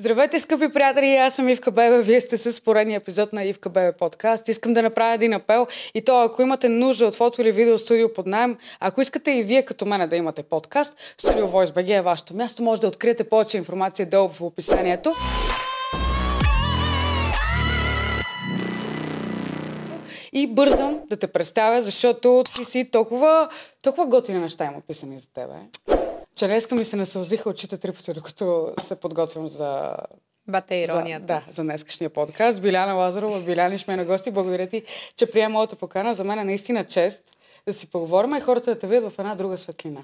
Здравейте, скъпи приятели! Аз съм Ивка Бебе. Вие сте с поредния епизод на Ивка Бебе подкаст. Искам да направя един апел и то, ако имате нужда от фото или видео студио под найем, ако искате и вие като мене да имате подкаст, Studio Voice е вашето място. Може да откриете повече информация долу в описанието. И бързам да те представя, защото ти си толкова, толкова готини неща има описани за тебе. Че днеска ми се насълзиха очите три пъти, докато се подготвям за Бата за, иронията. да, за днескашния подкаст. Биляна Лазарова, Биляни сме на гости. Благодаря ти, че приема моята покана. За мен е наистина чест да си поговорим и хората да те видят в една друга светлина.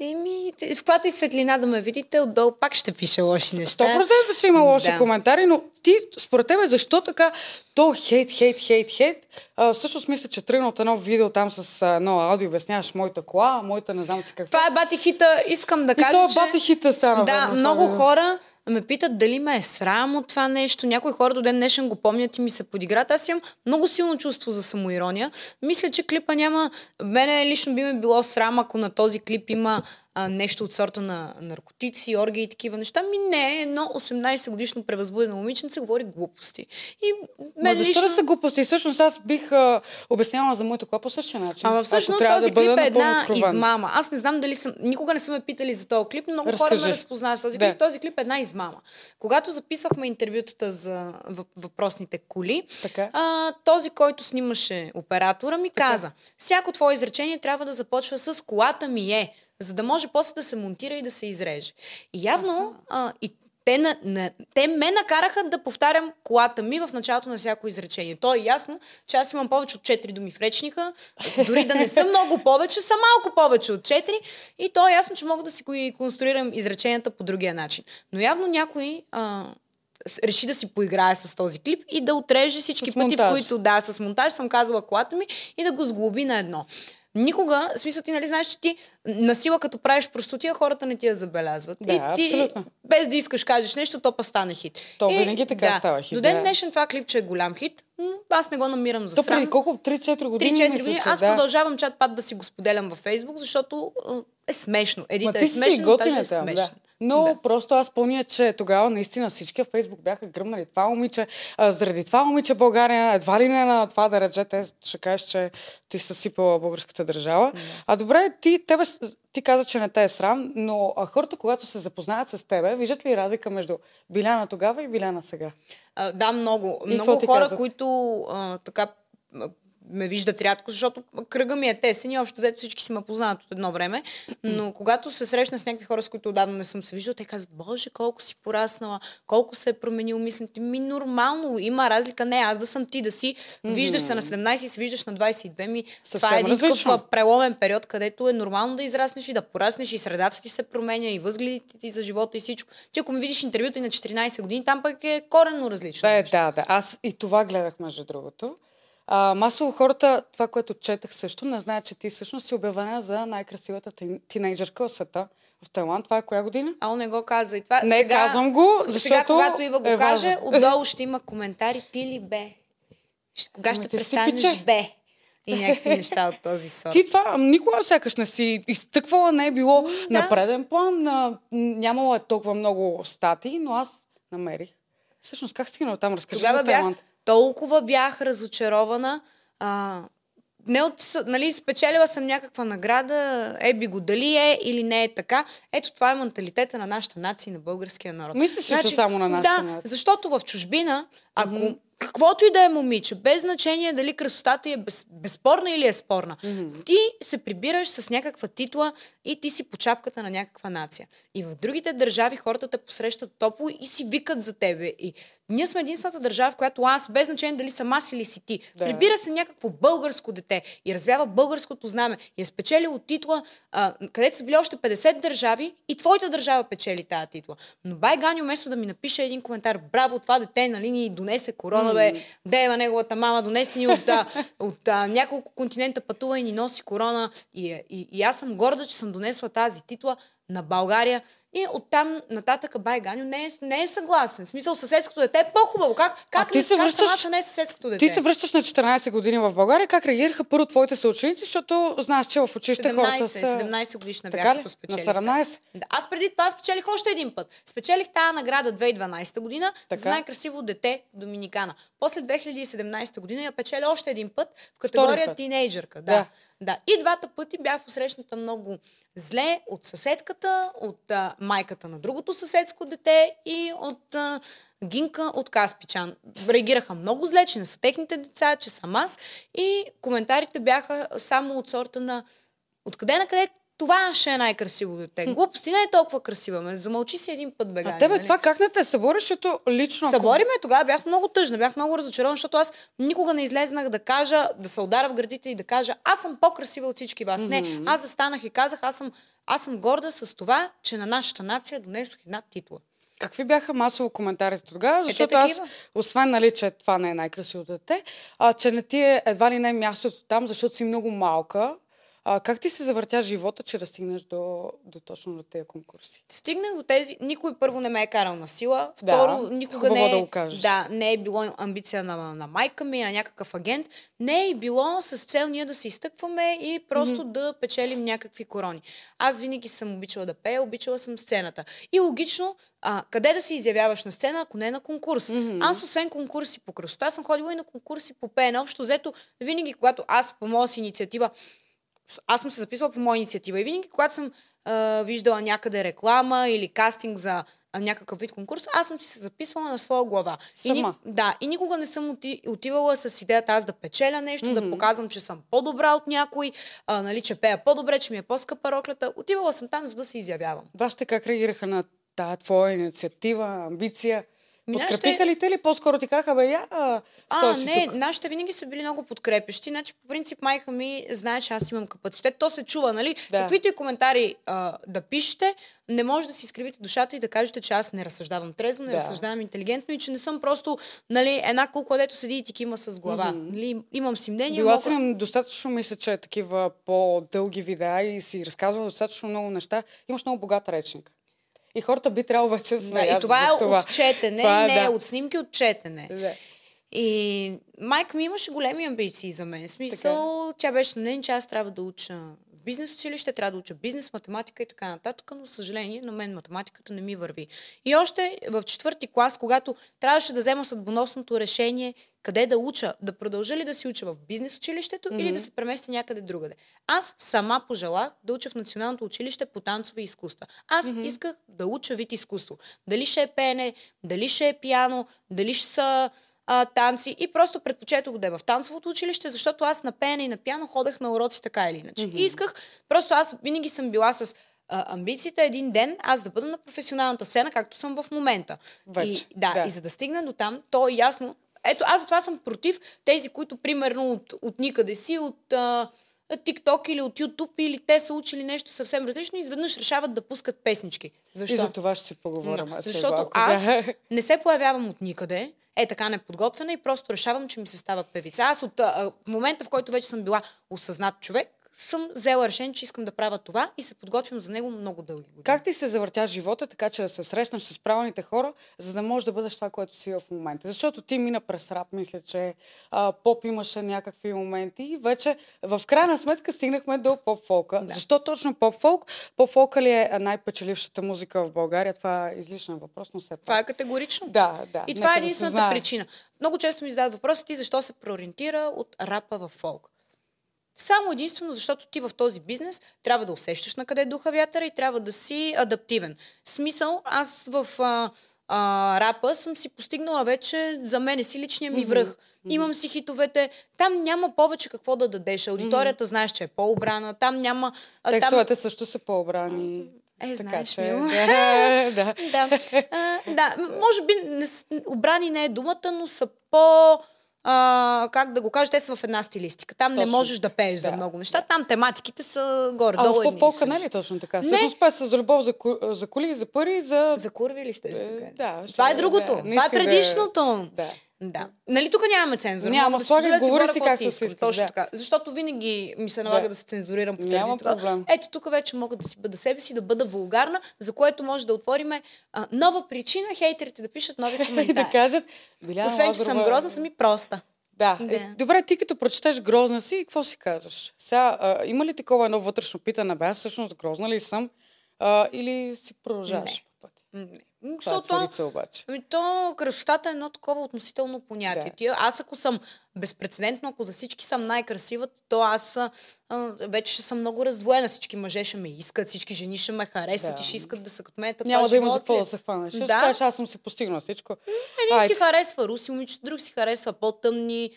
Еми, в каквато и светлина да ме видите, отдолу пак ще пише лоши неща. 100% ще има лоши Да. коментари, но ти, според тебе, защо така то хейт, хейт, хейт, хейт? А, всъщност мисля, че тръгна от едно видео там с едно аудио, обясняваш моята кола, моята не знам си какво. Това е бати хита. Искам да и кажа, то е бати хита са Да, много хора ме питат дали ме е срам от това нещо. Някои хора до ден днешен го помнят и ми се подиграт. Аз имам много силно чувство за самоирония. Мисля, че клипа няма... Мене лично би ме било срам, ако на този клип има а, нещо от сорта на наркотици, оргии и такива неща. Ми не, едно 18 годишно превъзбудено момиченце говори глупости. И Ма мен защо лично... да са глупости? Всъщност аз бих а, обяснявала за моята кола по същия начин. Ама всъщност трябва този да клип е една откровен. измама. Аз не знам дали съм... Никога не са ме питали за този клип, но много хора ме разпознават с този Да. клип. Този клип е една измама. Когато записвахме интервютата за въп- въпросните коли, Така. а, този, който снимаше оператора, ми каза, всяко твое изречение трябва да започва с колата ми е, за да може после да се монтира и да се изреже. И явно а, и те, на, на, те ме накараха да повтарям колата ми в началото на всяко изречение. То е ясно, че аз имам повече от 4 думи в речника, дори да не са много повече, са малко повече от 4 и то е ясно, че мога да си го и конструирам изреченията по другия начин. Но явно някой а, реши да си поиграе с този клип и да отреже всички С пъти, монтаж. в които да, с монтаж съм казала колата ми и да го сглоби на едно. Никога, в смисъл ти нали знаеш, че ти насила като правиш простотия, хората не ти я забелязват. Да, и ти, абсолютно. без да искаш кажеш нещо, то па стане хит. То И, винаги така става хит, До ден да. днешен това клипче е голям хит. м, Аз не го намирам за срам. колко? 3-4 години? 3-4 мисля, години. Аз да. продължавам чат пат да си го споделям във Фейсбук, защото е смешно. Едита е си смешен, монтажът е смешен. да. Но Да. просто аз помня, че тогава наистина всички в Фейсбук бяха гръмнали това момиче. А, заради това момиче България, едва ли не на това да рече, те ще кажеш, че ти си съсипала българската държава. А добре, ти, тебе, ти каза, че не те е срам, но а, хората, когато се запознаят с тебе, виждат ли разлика между Биляна тогава и Биляна сега? А, да, много. И много хора, казват? които а, така ме виждат рядко, защото кръга ми е тесен и общо взето всички си ме познават от едно време. Но когато се срещна с някакви хора, с които отдавна не съм се виждала, те казват, боже, колко си пораснала, колко се е променил мисленето. Ми нормално, има разлика. Не, аз да съм ти, да си. Виждаш се на 17 и се виждаш на 22 ми. това Съвсем е един такъв преломен период, където е нормално да израснеш и да пораснеш и средата ти се променя и възгледите ти за живота и всичко. Ти ако ми видиш интервюта и на 14 години, там пък е коренно различно. Да, е, да, да. Аз и това гледах, между другото. А, масово хората, това, което четах също, не знаят, че ти всъщност си обявена за най-красивата тин- тинейджърка в света. В Тайланд. Това е коя година? А, он не го каза. И това, Не, сега, казвам го, Сега, защото когато Ива го е каже, важно. отдолу ще има коментари. Ти ли бе? Кога Ама ще престанеш бе? И някакви неща от този сорт. Ти това никога сякаш не си изтъквала, не е било да. на преден план, на, нямало е толкова много стати, но аз намерих. Всъщност, как стигнал там? Разкажи Тогава за бях, Тайланд. Толкова бях разочарована. А, не от, нали, спечелила съм някаква награда, еби го, дали е или не е така. Ето това е менталитета на нашата нация и на българския народ. Мислиш ли, че само на нашата да, нация? защото в чужбина, ако каквото и да е момиче, без значение дали красотата е без, безспорна или е спорна, ти се прибираш с някаква титла и ти си по чапката на някаква нация. И в другите държави хората те посрещат топло и си викат за тебе. И ние сме единствената държава, в която аз, без значение дали съм аз или си ти, Да. прибира се някакво българско дете и развява българското знаме и е спечелило титла, а, където са били още 50 държави и твоята държава печели тази титла. Но бай Ганю, вместо да ми напише един коментар, браво, това дете, нали, ни донесе корона, бе, дева неговата мама, донесе ни от, от а, няколко континента пътува и ни носи корона. И, и, и аз съм горда, че съм донесла тази титла на България. И оттам нататък Байганю не е, не е съгласен. В смисъл, съседското дете е по-хубаво. Как, как, ти не, се как връщаш- не е съседското дете? Ти се връщаш на 14 години в България. Как реагираха първо твоите съученици, защото знаеш, че в училище 17, хората са... 17 годишна бях, ли? като На спечелих. 17? Да, аз преди това спечелих още един път. Спечелих тази награда 2012 година Така. за най-красиво дете в Доминикана. После 2017 година я печеля още един път в категория тинейджърка. Да. Да. да. И двата пъти бях посрещната много зле от съседката, от а, майката на другото съседско дете и от а, Гинка от Каспичан. Реагираха много зле, че не са техните деца, че съм аз. И коментарите бяха само от сорта на откъде на къде това ще е най-красиво дете. Глупости не е толкова красива. Ме замълчи си един път, бе. А тебе нали? това как не те събори, защото лично... Събори ме тогава, бях много тъжна, бях много разочарована, защото аз никога не излезнах да кажа, да се удара в гърдите и да кажа, аз съм по-красива от всички вас. Не, аз застанах и казах, аз съм, аз съм горда с това, че на нашата нация донесох една титла. Какви бяха масово коментарите тогава? те Защото аз, такива. освен, нали, че това не е най-красивото дете, а, че не ти е едва ли не мястото там, защото си много малка. А, как ти се завъртя живота, че да стигнеш до, до точно до тези конкурси? Стигнах до тези, никой първо не ме е карал на сила, Да, второ, никога хубаво не е, да да, не е било амбиция на, на майка ми, на някакъв агент, не е било с цел ние да се изтъкваме и просто mm-hmm. да печелим някакви корони. Аз винаги съм обичала да пея, обичала съм сцената. И логично, а, къде да се изявяваш на сцена, ако не е на конкурс? Mm-hmm. Аз, освен конкурси по красота, съм ходила и на конкурси по пеене. Общо взето, винаги, когато аз по моя си инициатива с- аз съм се записвала по моя инициатива и винаги, когато съм а, виждала някъде реклама или кастинг за някакъв вид конкурс, аз съм си се записвала на своя глава. И, ни, Сама? да, и никога не съм оти, отивала с идеята аз да печеля нещо, mm-hmm. да показвам, че съм по-добра от някой, а, нали, че пея по-добре, че ми е по-скъпа роклята. Отивала съм там, за да се изявявам. Вашите как реагираха на тази твоя инициатива, амбиция? Нашите- Подкрепиха ли те или по-скоро ти казаха, бе, я, а, А, не, тук? нашите винаги са били много подкрепещи. Значи, по принцип, майка ми знае, че аз имам капацитет. То се чува, нали? Да. Каквито и коментари а, да пишете, не може да си изкривите душата и да кажете, че аз не разсъждавам трезво, не Да. разсъждавам интелигентно и че не съм просто нали, една кулка, дето седи и ти кима с глава. Нали, имам си мнение. Била мога... съм достатъчно, мисля, че такива по-дълги видеа и си разказвала достатъчно много неща. Имаш много богат речник. И хората би трябвало вече да се Да, и това е това. от четене, Това е, не да. от снимки, от четене. Да. И майка ми имаше големи амбиции за мен. В смисъл, тя беше на мнение, че аз трябва да уча бизнес училище, трябва да уча бизнес, математика и така нататък, но, съжаление, на мен математиката не ми върви. И още в четвърти клас, когато трябваше да взема съдбоносното решение къде да уча, да продължа ли да си уча в бизнес училището mm-hmm. или да се преместя някъде другаде. Аз сама пожелах да уча в Националното училище по танцови изкуства. Аз mm-hmm. исках да уча вид изкуство. Дали ще е пеене, дали ще е пиано, дали ще са а, танци и просто предпочетох да е в танцовото училище, защото аз на пеене и на пиано ходех на уроци така или иначе. Mm-hmm. И исках, просто аз винаги съм била с а, амбицията един ден аз да бъда на професионалната сцена, както съм в момента. Вече, И, да, да. и за да стигна до там, то е ясно. Ето, аз затова съм против тези, които примерно от, от никъде си, от а, TikTok или от YouTube, или те са учили нещо съвсем различно и изведнъж решават да пускат песнички. Защо? И за това ще си поговорим. След Защото аз не се появявам от никъде, е така неподготвена и просто решавам, че ми се става певица. Аз от а, момента, в който вече съм била осъзнат човек, съм взела решение, че искам да правя това и се подготвям за него много дълги години. Как ти се завъртя живота, така че да се срещнеш с правилните хора, за да можеш да бъдеш това, което си в момента? Защото ти мина през рап, мисля, че а, поп имаше някакви моменти и вече в крайна сметка стигнахме до поп-фолка. Да. Защо точно поп-фолк? Поп-фолка ли е най-печелившата музика в България? Това е излишен въпрос, но все пак. Това е категорично. Да, да. И това е да единствената знае. причина. Много често ми задават въпроса ти защо се преориентира от рапа в фолк. Само единствено, защото ти в този бизнес трябва да усещаш на къде е духа вятъра и трябва да си адаптивен. Смисъл, аз в а, а, рапа съм си постигнала вече за мен си личния ми връх. Имам си хитовете. Там няма повече какво да дадеш. Аудиторията знаеш, че е по-обрана. Там няма... а, Там... Текстовете също са по-обрани. Е, Така знаеш, че, мило. да, да. да. А, да, може би не, обрани не е думата, но са по... А, как да го кажа, те са в една стилистика. Там не Точно. можеш да пееш за Да. много неща. Там тематиките са А горе-долу в едни и поп-фолка не е ли точно така? Всъщност песен за любов, за, ку- за коли, за пари, за... За курви ли ще Е, да кажеш? да, Това е другото. да, не Това е предишното. Да. Да. Нали тук нямаме цензура? Няма, да слагай, да говори си както си искаш, Точно да. така. Защото винаги ми се налага Да. да, се цензурирам по Няма телевизията. проблем. Ето тук вече мога да си бъда себе си, да бъда вулгарна, за което може да отвориме а, нова причина хейтерите да пишат нови И да коментари. кажат, Освен, че съм Лазарова- грозна, съм и проста. Да. Да. Е, добре, ти като прочетеш грозна си, какво си казваш? Сега, а, има ли такова едно вътрешно питане, бе, аз всъщност грозна ли съм? А, или си продължаваш по пътя? Не. Това е царица обаче. ами то красотата е едно такова относително понятие. Да. Ти, аз ако съм безпредседентно, ако за всички съм най-красива, то аз а, вече ще съм много раздвоена. Всички мъже ще ме искат, всички жени ще ме харесват Да. и ще искат да са като мен. Та Няма да има за живот какво е? да се хванеш. Ще Да. кажеш, аз съм си постигнала всичко. Един Айде. си харесва руси момичета, друг си харесва по-тъмни.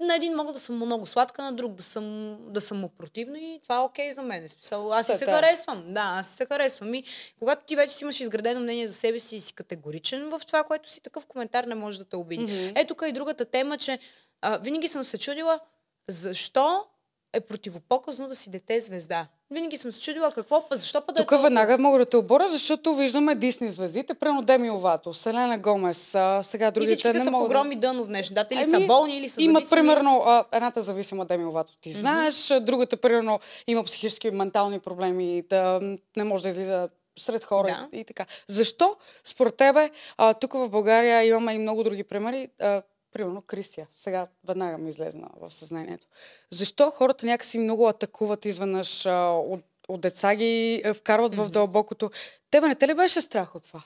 На един мога да съм много сладка, на друг да съм, да съм му противна и това е окей за мен. Смисъл, аз си се харесвам. Да, аз се харесвам. И когато ти вече си имаш изградено мнение за себе си и си категоричен в това, което си такъв коментар не може да те обиди. Мгм. Ето тук и другата тема, че а, винаги съм се чудила защо е противопоказно да си дете звезда. Винаги съм се чудила какво, па- защо па да е Тук толкова- веднага мога да те оборя, защото виждаме Дисни звездите, прено Деми Ловато, Селена Гомес, а, сега И другите всичките не са могат да- погроми дъно в днешни дати. Или Ами, са болни, или са Имат зависими. примерно а, едната зависима Деми Ловато, ти знаеш, а, другата примерно има психически и ментални проблеми, да не може да излиза сред хора Да. и, и така. Защо, според тебе, а, тук в България имаме и много други примери, а, примерно Кристия, сега веднага ми излезна в съзнанието. Защо хората някакси много атакуват изведнъж а, от, от деца ги а, вкарват в дълбокото? Тебе не те ли беше страх от това?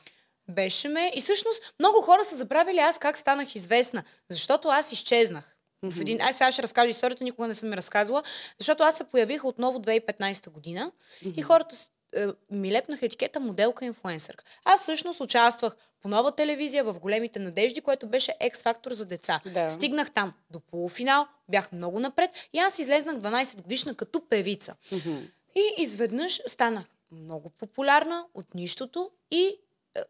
Беше ме. И всъщност много хора са забравили аз как станах известна. Защото аз изчезнах. В един... Аз сега ще разкажа историята, никога не съм ми разказвала. Защото аз се появих отново 2015 година и хората е, ми лепнаха етикета моделка инфлуенсърка. Аз всъщност участвах по нова телевизия в големите надежди, което беше X-фактор за деца. Да. Стигнах там до полуфинал, бях много напред и аз излезнах 12 годишна като певица. И изведнъж станах много популярна от нищото и е,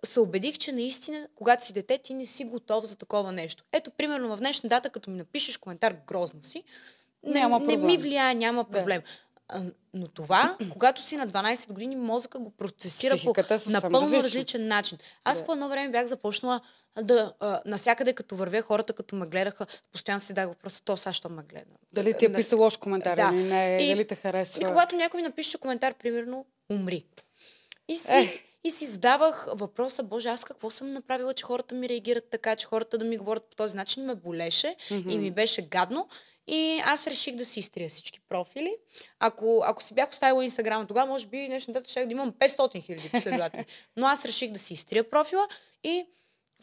се убедих, че наистина, когато си дете, ти не си готов за такова нещо. Ето, примерно, в днешна дата, като ми напишеш коментар грозна си, не, Няма не ми проблем. влияе, няма проблем. А, Но това, когато си на 12 години, мозъка го процесира по Психиката е напълно различен начин. Аз Да. по едно време бях започнала да а, насякъде, като вървя хората, като ме гледаха, постоянно си задах въпроса, то сега що ме гледа. Дали ти е Да. писал лош коментар Да. или не, И- дали те харесва? И когато някой ми напише коментар, примерно, умри. И си, Ех. и си задавах въпроса, Боже, аз какво съм направила, че хората ми реагират така, че хората да ми говорят по този начин, ме болеше и ми беше гадно. И аз реших да си изтрия всички профили. Ако, ако си бях оставила Инстаграм, тогава може би днешна дата ще да имам 500 хиляди последователи. Но аз реших да си изтрия профила и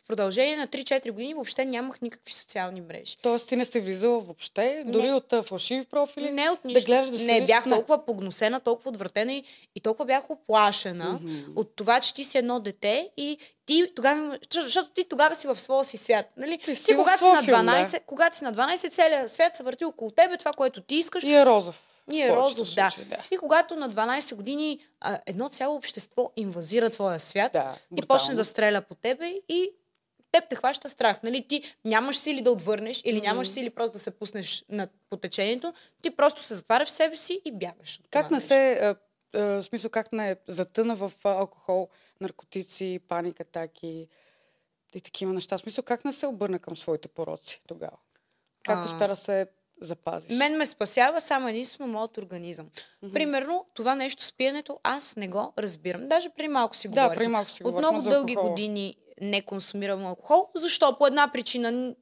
в продължение на 3-4 години въобще нямах никакви социални мрежи. Тоест ти не сте влизала въобще, дори от а, фалшиви профили? Не от Да нищо. гледаш да не, бях Не. толкова погносена, толкова отвратена и, и толкова бях оплашена от това, че ти си едно дете и ти тогава, защото ти тогава си в своя си свят. Нали? Ти Ти, си в когато, си на филм, 12, да. когато си на 12, целият свят се върти около тебе, това, което ти искаш. И е розов. И е розов, да. да. И когато на 12 години а, едно цяло общество инвазира твоя свят Да, и почне да стреля по тебе и теб те хваща страх. Нали? Ти нямаш сили да отвърнеш или нямаш сили просто да се пуснеш на потечението. Ти просто се затваряш в себе си и бягаш. Как не се, а, а, смисъл, как не затъна в алкохол, наркотици, паник атаки и такива неща? Смисъл, как не се обърна към своите пороци тогава? Как А. успя да се запазиш? Мен ме спасява само единствено моят организъм. Примерно, това нещо с пиенето, аз не го разбирам. Даже преди малко си Да, преди малко си От много дълги години не консумирам алкохол. Защо? По една причина.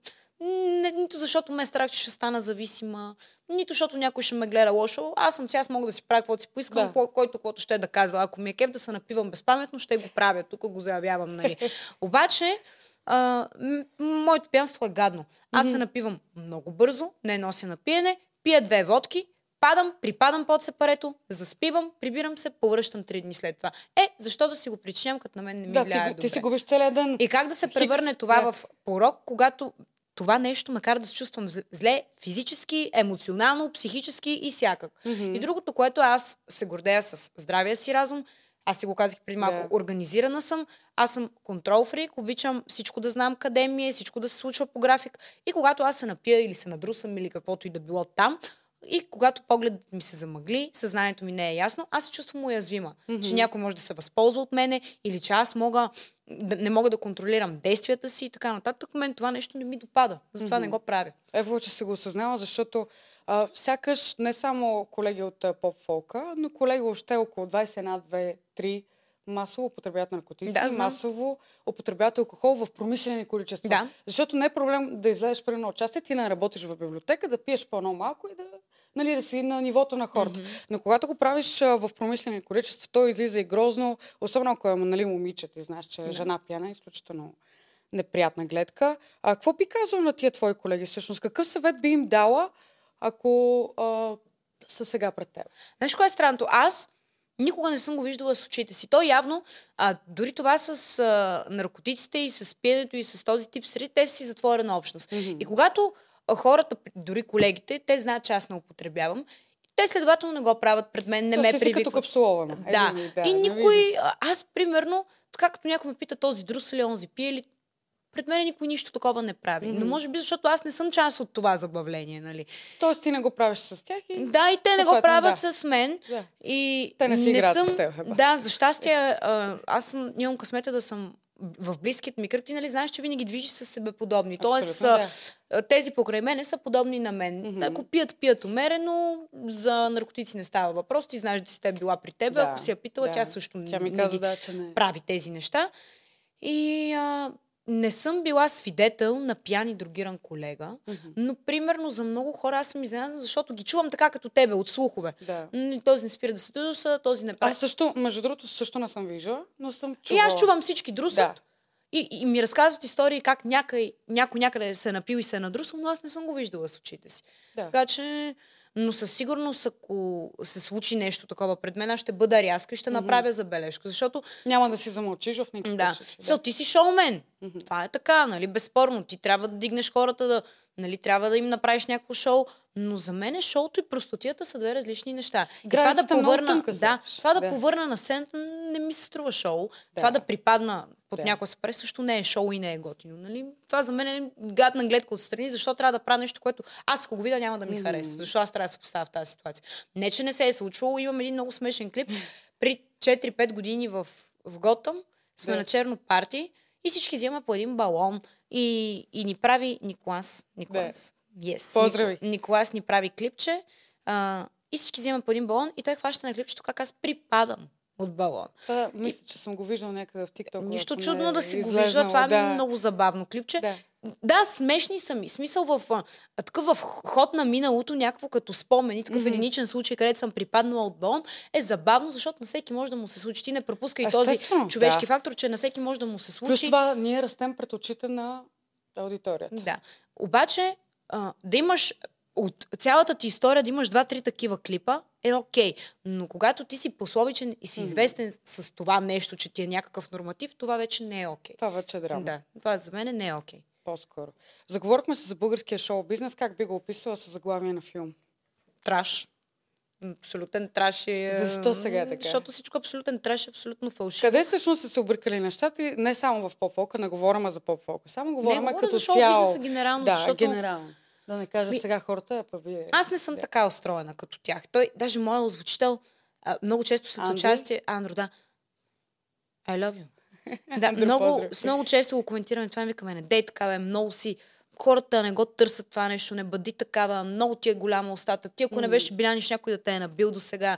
Нито защото ме е страх, че ще стана зависима, нито защото някой ще ме гледа лошо. Аз съм си, аз мога да си правя каквото си поискам, Да. по който каквото ще да казва. Ако ми е кеф да се напивам безпаметно, ще го правя. Тук го заявявам, нали. Обаче, а, м- моето пиянство е гадно. Аз се напивам много бързо, не нося на пиене, пия две водки, падам, припадам под сепарето, заспивам, прибирам се, повръщам три дни след това. Е, защо да си го причиням, като на мен не ми да, ти, влияе го- добре? ти си губиш целия ден. И как да се Хикс, превърне това да. в порок, когато това нещо ме кара да се чувствам зле физически, емоционално, психически и всякак. И другото, което аз се гордея с здравия си разум, аз си го казах преди малко, Да. организирана съм, аз съм контрол фрик, обичам всичко да знам къде ми е, всичко да се случва по график. И когато аз се напия или се надрусам или каквото и да било там, и когато погледът ми се замъгли, съзнанието ми не е ясно, аз се чувствам уязвима. Че някой може да се възползва от мене или че аз мога да, не мога да контролирам действията си и така нататък. Мен това нещо не ми допада. Затова mm-hmm. не го правя. Ево, че се го осъзнава, защото а, сякаш не само колеги от поп-фолка, но колеги въобще около 21, 2, 3 масово употребяват наркотици, да, масово употребяват алкохол в промишлени количества. Да. Защото не е проблем да излезеш при едно участие, ти не работиш в библиотека, да пиеш по-едно малко и да, нали, да си на нивото на хората. Mm-hmm. Но когато го правиш а, в промишлени количества, то излиза и грозно, особено ако е нали, момиче, ти знаеш, че е да. жена пяна, е изключително неприятна гледка. А какво би казал на тия твои колеги всъщност? Какъв съвет би им дала, ако а, са сега пред теб? Знаеш кое е странното? Аз никога не съм го виждала с очите си. То явно, а, дори това с а, наркотиците и с пиенето и с този тип среди, те си затворена общност. Mm-hmm. И когато хората, дори колегите, те знаят, че аз не употребявам, те следователно не го правят пред мен, не То ме привикват. като капсулована. Да. да. И никой, аз примерно, така като някой ме пита този друс ли, онзи пие ли, пред мен никой нищо такова не прави. Mm-hmm. Но може би, защото аз не съм част от това забавление, нали? Тоест ти не го правиш с тях и... Да, и те не го правят да. с мен. Да. И те не си играят съм... с теб. Да, за щастие, аз съм, имам късмета да съм в близкият ми кръг, ти нали знаеш, че винаги движиш с себе подобни. Тоест, да. тези покрай мене са подобни на мен. Mm-hmm. Ако пият, пият умерено, за наркотици не става въпрос. Ти знаеш, че си те била при теб, да. ако си я питала, да. тя също тя ми каза, да, че не. прави тези неща. И а, не съм била свидетел на пиян и другиран колега, mm-hmm. но примерно за много хора аз съм изненадана, защото ги чувам така като тебе, от слухове. Да. Този не спира да се дуса, този не прави. Аз също, между другото, също не съм виждала, но съм чувала. И аз чувам всички друсат. Да. И, и ми разказват истории как някой, някой някъде се е напил и се е надрусал, но аз не съм го виждала с очите си. Да. Така че но със сигурност, ако се случи нещо такова пред мен, аз ще бъда рязка и ще mm-hmm. направя забележка. Защото. Няма да си замълчиш в никакъв да. случай. Да. ти си шоумен. Mm-hmm. Това е така, нали? Безспорно. Ти трябва да дигнеш хората, да, нали? трябва да им направиш някакво шоу. Но за мен шоуто и простотията са две различни неща. И това да повърна, тънка, да, това да, да повърна на сцената не ми се струва шоу. Да. Това да припадна под да. някоя спрес също не е шоу и не е готино. Нали? Това за мен е гадна гледка отстрани, защо трябва да правя нещо, което аз ако го видя няма да ми mm-hmm. хареса. Защо аз трябва да се поставя в тази ситуация. Не, че не се е случвало. Имам един много смешен клип. При 4-5 години в, в Готъм сме да. на черно парти и всички взема по един балон и, и ни прави Николас. Николас. Да. Yes. Поздрави. Николас ни прави клипче а, и всички взема по един балон и той хваща на клипчето как аз припадам от балон. Та, мисля, че съм го виждал някъде в TikTok. Нищо чудно е да си го вижда. Това да. ми е много забавно клипче. Да. Да, смешни са ми. Смисъл в а, такъв в ход на миналото, някакво като спомени, такъв mm-hmm. единичен случай, където съм припаднала от балон, е забавно, защото на всеки може да му се случи. Ти не пропуска и този човешки да. фактор, че на всеки може да му се случи. Плюс това ние растем пред очите на аудиторията. Да. Обаче, а, да имаш от цялата ти история да имаш два-три такива клипа, е окей. Okay. Но когато ти си пословичен и си известен с това нещо, че ти е някакъв норматив, това вече не е окей. Okay. Това вече е драма. Да, това за мен не е окей. Okay. По-скоро. Заговорихме се за българския шоу-бизнес. Как би го описала с заглавие на филм? Траш. Абсолютен траш е... Защо сега е така? Защото всичко абсолютен траш е абсолютно фалшиво. Къде всъщност са се объркали нещата? И не само в поп-фолка, не говорим за поп-фолка. Само говорим не, като за цяло. генерално, да, защото... генерално. Да не кажат Ми... сега хората, а вие... Аз не съм да. така устроена като тях. Той, даже моят озвучител, а, много често след Андрей? участие... Андро, да. I love you. да, много, с много често го коментираме това и викаме, не дей така, бе, много си хората не го търсят това нещо, не бъди такава, много ти е голяма устата. Ти ако mm. не беше биляниш някой да те е набил до сега,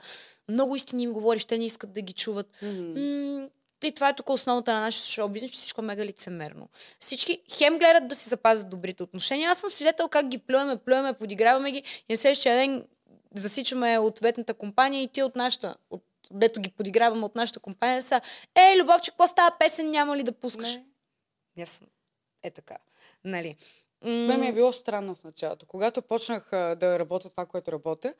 много истини им говориш, те не искат да ги чуват. Mm. М- и това е тук основата на нашия шоу бизнес, че всичко е мега лицемерно. Всички хем гледат да си запазят добрите отношения. Аз съм свидетел как ги плюеме, плюеме, подиграваме ги и на следващия ден засичаме ответната компания и ти от нашата, от дето ги подиграваме от нашата компания, са Ей, Любовче, какво става песен, няма ли да пускаш? Не. Аз съм е така. Нали? Бе ми е било странно в началото. Когато почнах а, да работя това, което работя,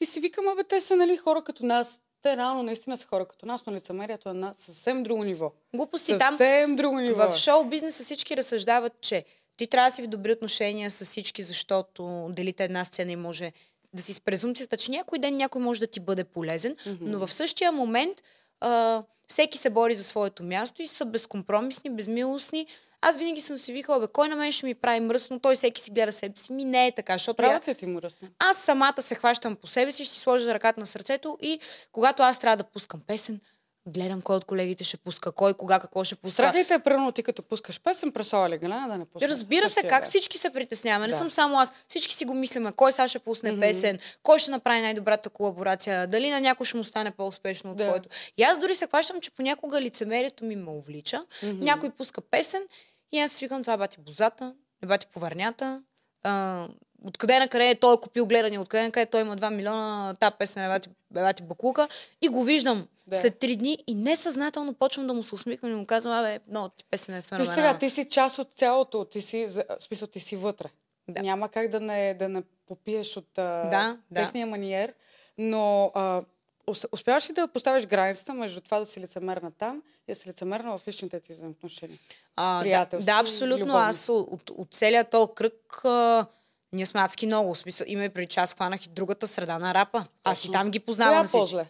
и си викам, абе, те са нали, хора като нас, те реално наистина са хора като нас, но лицемерието е на съвсем друго ниво. Глупости там. Съвсем друго ниво. В шоу бизнеса всички разсъждават, че ти трябва да си в добри отношения с всички, защото делите една сцена и може да си с презумцията, че някой ден някой може да ти бъде полезен, mm-hmm. но в същия момент а, всеки се бори за своето място и са безкомпромисни, безмилостни. Аз винаги съм си викала, бе, кой на мен ще ми прави мръсно, той всеки си гледа себе си. Ми не е така, защото. Правят ли ти мръсно? Аз самата се хващам по себе си, ще си сложа ръката на сърцето и когато аз трябва да пускам песен, гледам кой от колегите ще пуска, кой, кога, какво ще пуска. Страх ли те, е, примерно, ти като пускаш песен, пресола ли Галена да не пуска? Разбира се, как всички се притесняваме. Не Да. съм само аз. Всички си го мислиме. Кой сега ще пусне Мгм. песен, кой ще направи най-добрата колаборация, дали на някой ще му стане по-успешно от Да. твоето. И аз дори се хващам, че понякога лицемерието ми ме увлича. Мгм. Някой пуска песен и аз викам, това е бати бозата, е бати повърнята. А, откъде на къде е той е купил гледане, откъде на къде той има 2 милиона, та песен е бати, е бати бакука. И го виждам Да. след 3 дни и несъзнателно почвам да му се усмихвам и му казвам, абе, много ти песен е феноменална. сега, ти си част от цялото, ти си, смисъл, ти си вътре. Да. Няма как да не, да не попиеш от а, Да, да. техния маниер, но а, ус- успяваш ли да поставиш границата между това да си лицемерна там и да си лицемерна в личните ти взаимоотношения? А, да, да, абсолютно. Аз от, от целият този кръг а, ние сме адски много. В Смисъл, има и преди час хванах и другата среда на рапа. Аз и Точно. там ги Коя познавам е всички. по-зле?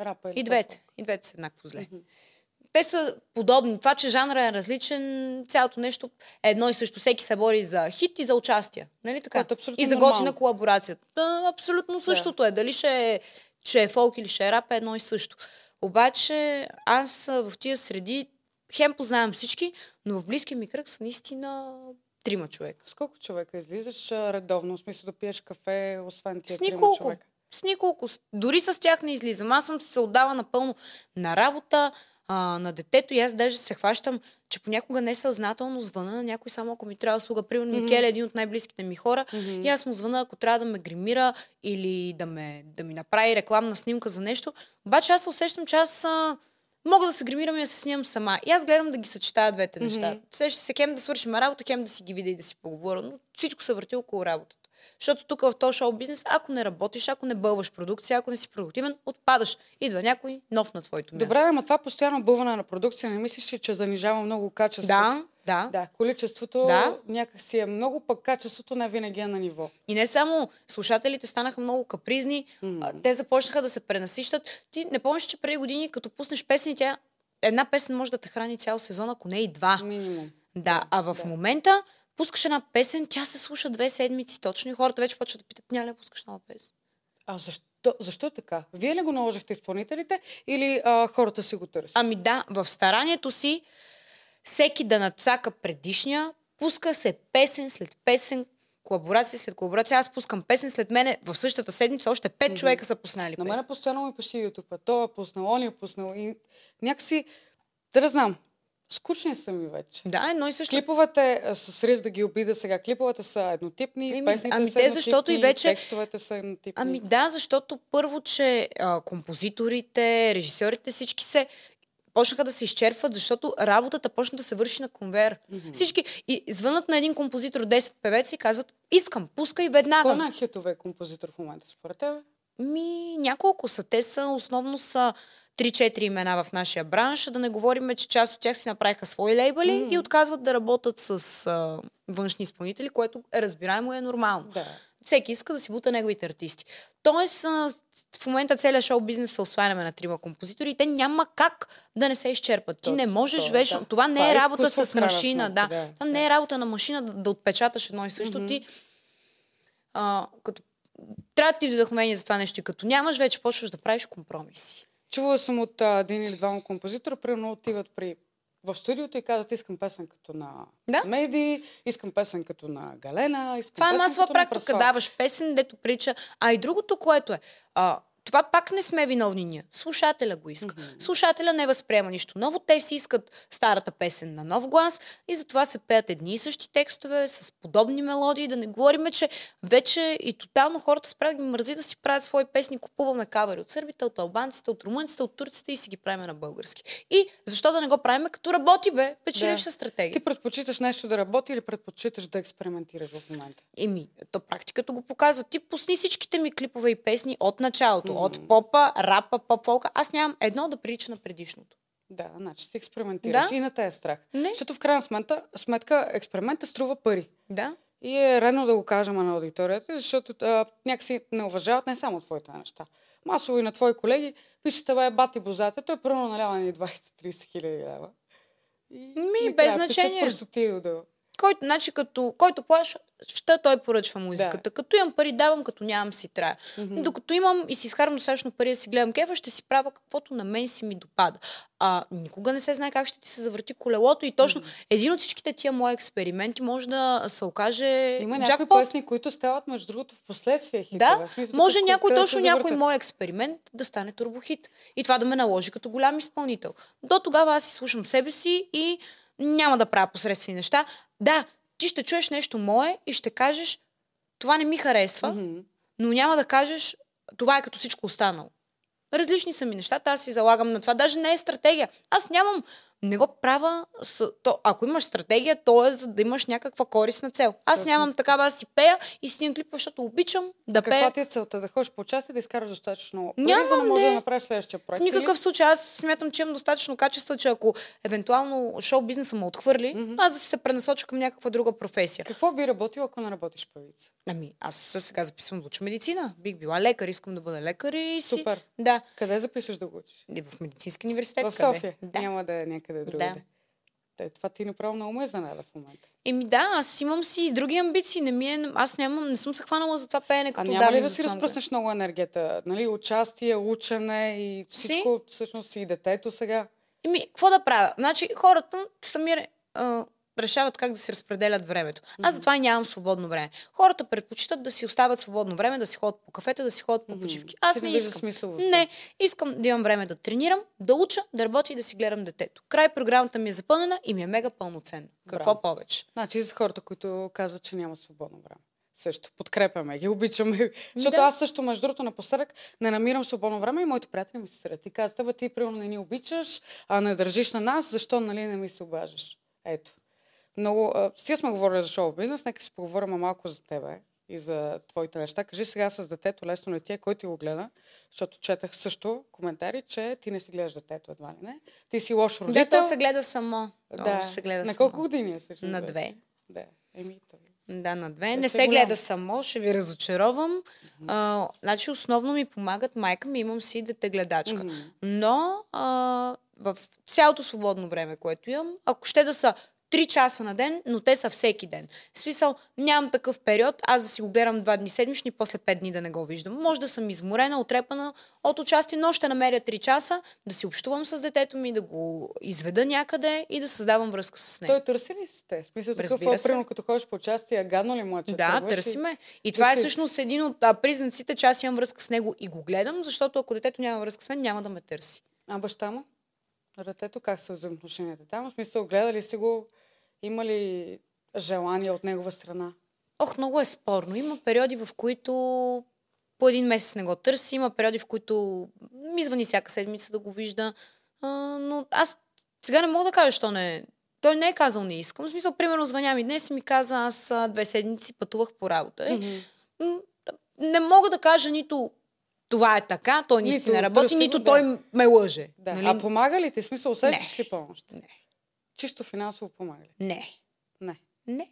Рапа или И двете. И двете са еднакво зле. Те са подобни. Това, че жанра е различен, цялото нещо е едно и също. Всеки се бори за хит и за участие. Нали така? Е и за готина колаборация. Да, абсолютно същото е. Дали ще е, ще е фолк или ще е рап, е едно и също. Обаче аз в тия среди хем познавам всички, но в близкия ми кръг са наистина трима човека. С колко човека излизаш редовно? В смисъл да пиеш кафе, освен тия С трима николко. човека? С николко. Дори с тях не излизам. Аз съм се отдава напълно на работа, а, на детето и аз даже се хващам, че понякога несъзнателно звъна на някой, само ако ми трябва услуга. Примерно Мгм. Микеле е един от най-близките ми хора Мгм. и аз му звъна, ако трябва да ме гримира или да, ме, да ми направи рекламна снимка за нещо. Обаче аз се усещам, че аз а, мога да се гримирам и да се снимам сама. И аз гледам да ги съчетая двете Мгм. неща. Сеща се хем да свършим работа, хем да си ги видя и да си поговоря. Но всичко се върти около работата. Защото тук в този шоу бизнес, ако не работиш, ако не бълваш продукция, ако не си продуктивен, отпадаш. Идва някой нов на твоето място. Добре, ама това постоянно бълване на продукция, не мислиш ли, че занижава много качеството? Да, да. Да, количеството Да. някак си е много, пък качеството не винаги е на ниво. И не само слушателите станаха много капризни, а, те започнаха да се пренасищат. Ти не помниш, че преди години, като пуснеш песни, тя една песен може да те храни цял сезон, ако не и два. Минимум. Да, а в да. момента пускаш една песен, тя се слуша две седмици точно и хората вече почват да питат, няма ли да пускаш нова песен? А защо, защо е така? Вие ли го наложихте изпълнителите или а, хората си го търсят? Ами да, в старанието си всеки да нацака предишния, пуска се песен след песен, колаборация след колаборация. Аз пускам песен след мене в същата седмица още пет Мгм. човека са пуснали На песен. мен постоянно ми пиши YouTube. Той е пуснал, он е пуснал. И някакси, да не знам, скучни са ми вече. Да, едно и също. Клиповете, с риск да ги обида сега, клиповете са еднотипни, Еми, песните ами са те, защото и вече- текстовете са еднотипни. Ами да, защото първо, че а, композиторите, режисьорите, всички се почнаха да се изчерпват, защото работата почна да се върши на конвейер. Мгм. Всички и звънат на един композитор 10 певеци и казват, искам, пускай веднага. Кой е най-хитове композитор в момента според тебе? Ми, няколко са. Те са, основно са 3-4 имена в нашия бранш, да не говорим, че част от тях си направиха свои лейбъли Мгм. и отказват да работят с а, външни изпълнители, което е разбираемо и е нормално. Да. Всеки иска да си бута неговите артисти. Тоест, а, в момента целият шоу бизнес се осваняме на трима композитори и те няма как да не се изчерпат. Ти не можеш то, вечно. да. Това не е е работа с машина. Да. да, Това да. не е работа на машина да, да отпечаташ едно и също. Мгм. Ти а, като трябва да ти вдъхновение за това нещо и като нямаш, вече почваш да правиш компромиси. Чувала съм от а, един или двама композитора, примерно отиват при в студиото и казват, искам песен като на Да. Меди, искам песен като на Галена, искам Това е масова практика. Даваш песен, дето прилича. А и другото, което е, а, това пак не сме виновни ние. Слушателя го иска. Мгм. Слушателя не възприема нищо ново. Те си искат старата песен на нов глас и затова се пеят едни и същи текстове с подобни мелодии. Да не говорим, че вече и тотално хората спрят да ги мързи да си правят свои песни. Купуваме кавери от сърбите, от албанците, от румънците, от турците и си ги правим на български. И защо да не го правим като работи, бе? Печеливша Да. стратегия. Ти предпочиташ нещо да работи или предпочиташ да експериментираш в момента? Еми, то практиката го показва. Ти пусни всичките ми клипове и песни от началото. Мгм. От попа, рапа, поп-фолка. Аз нямам едно да прилича на предишното. Да, значи ти експериментираш Да. и на те е страх. Не. Защото в крайна сметка, сметка експеримента струва пари. Да. И е редно да го кажем на аудиторията, защото а, някакси не уважават не само твоите неща. Масово и на твои колеги пишете, бе, бати бозата, той първо налява ни 20-30 хиляди лева. И Ми, без значение. Просто ти да... който, значи, като, който плаща, ще той поръчва музиката. Да. Като имам пари, давам, като нямам си трая. Mm-hmm. Докато имам и си изкарвам достатъчно пари да си гледам кефа, ще си правя каквото на мен си ми допада. А никога не се знае как ще ти се завърти колелото и точно mm-hmm. един от всичките тия мои експерименти може да се окаже Има някои джакпот. песни, които стават, между другото, в последствие хитове. Да, смисъл, може някой къде точно някой мой експеримент да стане турбохит. И това да ме наложи като голям изпълнител. До тогава аз си слушам себе си и няма да правя посредствени неща. Да, ти ще чуеш нещо мое и ще кажеш, това не ми харесва, Мгм. но няма да кажеш, това е като всичко останало. Различни са ми нещата, аз си залагам на това. Даже не е стратегия. Аз нямам, не го правя, с, то, ако имаш стратегия, то е за да имаш някаква корисна цел. Аз Точно нямам такава, аз си пея и снимам клипа, защото обичам да Каква пея. ти е целта? Да ходиш по участие, да изкараш достатъчно Нямам, за да може не. да направиш следващия проект. В никакъв случай. Аз смятам, че имам достатъчно качество, че ако евентуално шоу бизнеса ме отхвърли, Мгм. аз да си се пренасоча към някаква друга професия. Или... Какво би работило, ако не работиш певица? Ами, аз сега записвам да уча медицина. Бих била лекар, искам да бъда лекар и си... Супер. Да. Къде записваш да го учиш? И в медицински университет. В къде? София. Да. Няма да е някъде другаде. Те, това ти направо много ме занада в момента. Еми да, аз имам си и други амбиции. Не ми е, аз нямам, не съм се хванала за това пеене А като няма ли да си разпръснеш много енергията? Нали, участие, учене и всичко, всъщност и детето сега. Еми, какво да правя? Значи, хората сами а, решават как да си разпределят времето. Аз затова нямам свободно време. Хората предпочитат да си оставят свободно време, да си ходят по кафета, да си ходят по почивки. Аз не искам. смисъл. Не, искам да имам време да тренирам, да уча, да работя и да си гледам детето. Край програмата ми е запълнена и ми е мега пълноценна. Какво Браво. повече? Значи за хората, които казват, че нямат свободно време. Също подкрепяме ги, обичаме. Защото да. аз също, между другото, напоследък не намирам свободно време и моите приятели ми се сред. И казват, абе ти примерно не ни обичаш, а не държиш на нас, защо нали не ми се обаждаш? Ето. Много. А, с тия сме говорили за шоу бизнес, нека си поговорим малко за тебе и за твоите неща. Кажи сега с детето, лесно ли ти е, кой ти го гледа? Защото четах също коментари, че ти не си гледаш детето, едва ли не. Ти си лош родител. Дето се гледа само. Да. О, се гледа на само. колко години е всъщност? На беше? две. Да. Еми, той. Да, на две. Не се голям. гледа само, ще ви разочаровам. А, значи основно ми помагат майка ми, имам си дете гледачка. Но а, в цялото свободно време, което имам, ако ще да са 3 часа на ден, но те са всеки ден. В смисъл, нямам такъв период, аз да си го гледам два дни седмични, после 5 дни да не го виждам. Може да съм изморена, отрепана от участие, но ще намеря 3 часа да си общувам с детето ми, да го изведа някъде и да създавам връзка с него. Той търси ли си те? В смисъл такъв, примерно като ходиш по участие, гадно ли му е, че Да, тръгваш и- търсиме. И това е всъщност един от а, признаците, че аз имам връзка с него и го гледам, защото ако детето няма връзка с мен, няма да ме търси. А баща му? Детето как са взаимоотношенията там? В смисъл, гледа ли си го? Има ли желание от негова страна? Ох, много е спорно. Има периоди, в които по един месец не го търси, има периоди, в които ми звъни всяка седмица да го вижда. А, но аз сега не мога да кажа, що не. Той не е казал не искам. В смисъл, примерно, звъня ми днес и ми каза, аз две седмици пътувах по работа. Е, м, не мога да кажа нито това е така, той наистина работи, търси нито да. той ме лъже. Да. Нали? А помага ли ти? Смисъл, усещаш ли помощ? Не. Чисто финансово помага ли? Не. Не. Не.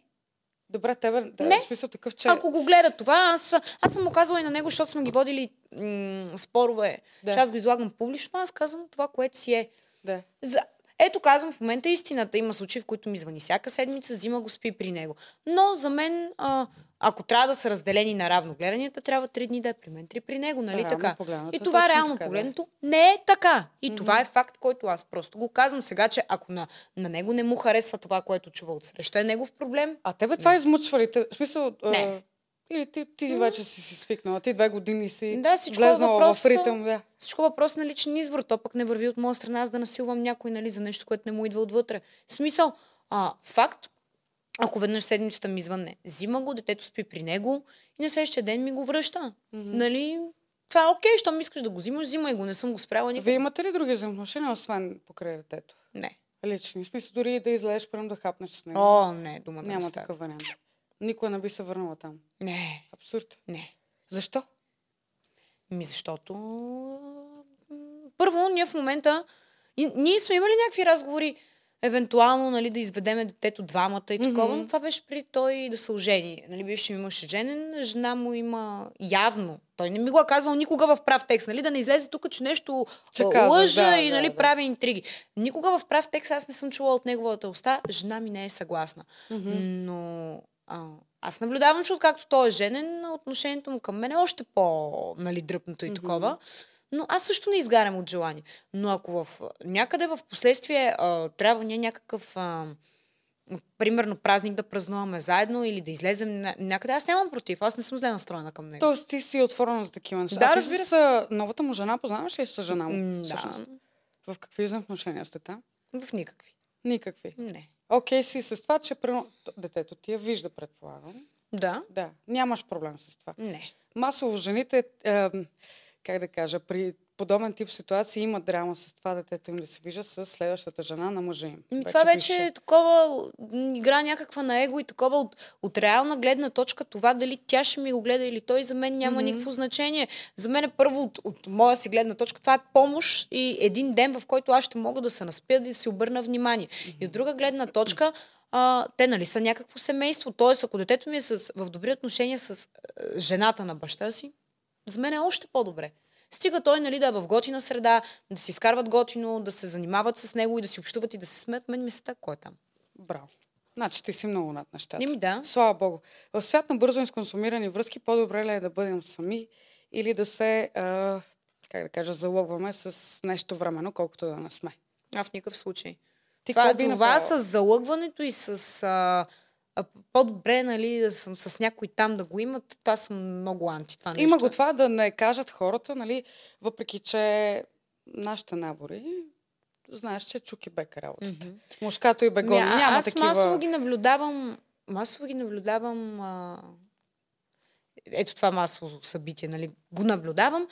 Добре, тебе, да, Не. смисъл такъв, че... Ако го гледа това, аз, аз съм му казала и на него, защото сме ги водили м- спорове, Да. че аз го излагам публично, аз казвам това, което си е. Да. За... Ето казвам в момента истината. Има случаи, в които ми звъни всяка седмица, взима го спи при него. Но за мен, а, ако трябва да са разделени на равно гледанията, трябва три дни да е при мен, три при него, нали така? И е това реално така, да. погледнато не е така. И това е факт, който аз просто го казвам сега, че ако на, на него не му харесва това, което чува от среща, е негов проблем. А тебе това измъчва ли? те? В смисъл... Не. Или ти, ти вече си си свикнала, ти две години си Да, всичко е влезнала въпрос, в ритъм, да. Всичко е въпрос на личен избор. То пък не върви от моя страна, аз да насилвам някой нали, за нещо, което не му идва отвътре. В смисъл, а, факт, ако веднъж седмицата ми звънне, взима го, детето спи при него и на следващия ден ми го връща. Mm-hmm. Нали? Това е окей, щом искаш да го взимаш, взимай го. Не съм го спряла никога. Вие имате ли други взаимоотношения, освен покрай детето? Не. Лични. Смисъл, дори да излезеш, прям да хапнеш с него. О, не, дума да не Няма става. такъв вариант. Никой не би се върнала там. Не, Абсурд. не. Защо? Ми защото... Първо, ние в момента... и- Ние сме имали някакви разговори, евентуално, нали, да изведеме детето двамата и такова, Мгм. но това беше при той да се ожени. Нали, бивши ми мъж е женен, жена му има явно, той не ми го е казвал никога в прав текст, нали? Да не излезе тук, че нещо Че казва, лъжа да, и да, нали, да. прави интриги. Никога в прав текст аз не съм чула от неговата уста, жена ми не е съгласна. Но а, аз наблюдавам, че откакто той е женен, отношението му към мен е още по нали, и такова. Но аз също не изгарям от желание. Но ако в, някъде в последствие а, трябва ние някакъв а, примерно празник да празнуваме заедно или да излезем ня- някъде, аз нямам против. Аз не съм зле настроена към него. Тоест ти си отворена за такива неща. Да, А ти разбира с новата му жена, познаваш ли с жена му? Всъщност? да, В какви взаимоотношения сте там? в никакви. Никакви. Не. Окей си с това, че детето ти я вижда, предполагам. Да? Да, нямаш проблем с това. Не. Масово жените, е, как да кажа, при подобен тип ситуации има драма с това детето им да се вижда с следващата жена на мъжа им. Ами това вече е такова, игра някаква на его и такова от, от реална гледна точка, това дали тя ще ми го гледа или той за мен няма mm-hmm. никакво значение. За мен е първо от, от моя си гледна точка, това е помощ и един ден, в който аз ще мога да се наспя да си обърна внимание. Mm-hmm. И от друга гледна точка, а, те нали са някакво семейство. Тоест, ако детето ми е с, в добри отношения с а, жената на баща си, за мен е още по-добре. Стига той нали, да е в готина среда, да си изкарват готино, да се занимават с него и да си общуват и да се смеят. Мен ми се така, кой е там? Браво. Значи ти си много над нещата. Не ми да. Слава Богу. В свят на бързо изконсумирани връзки по-добре ли е да бъдем сами или да се, а, как да кажа, залъгваме с нещо временно, колкото да не сме. А в никакъв случай. Ти това би това направила? с залъгването и с а, по-добре, нали, да съм с някой там да го имат, това съм много анти. Това нещо. Има го това да не кажат хората, нали, въпреки че нашите набори, знаеш, че е чуки бека работата. Мгм. Мушкато и бегон. А- Няма аз такива... масово ги наблюдавам, масово ги наблюдавам, а... ето това масово събитие, нали, го наблюдавам,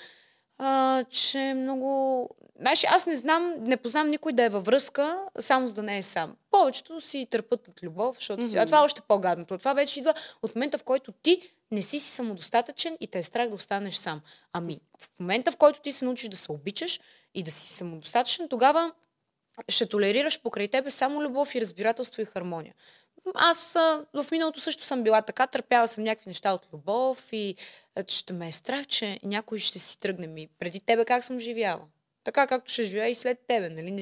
а, че много... Знаеш, аз не знам, не познам никой да е във връзка, само за да не е сам. Повечето си търпат от любов, защото си... А това е още по-гадното. Това вече идва от момента, в който ти не си си самодостатъчен и те е страх да останеш сам. Ами, в момента, в който ти се научиш да се обичаш и да си самодостатъчен, тогава ще толерираш покрай тебе само любов и разбирателство и хармония. Аз а, в миналото също съм била така, търпяла съм някакви неща от любов и а, ще ме е страх, че някой ще си тръгне ми. Преди тебе как съм живяла? Така както ще живея и след тебе. Нали? Не,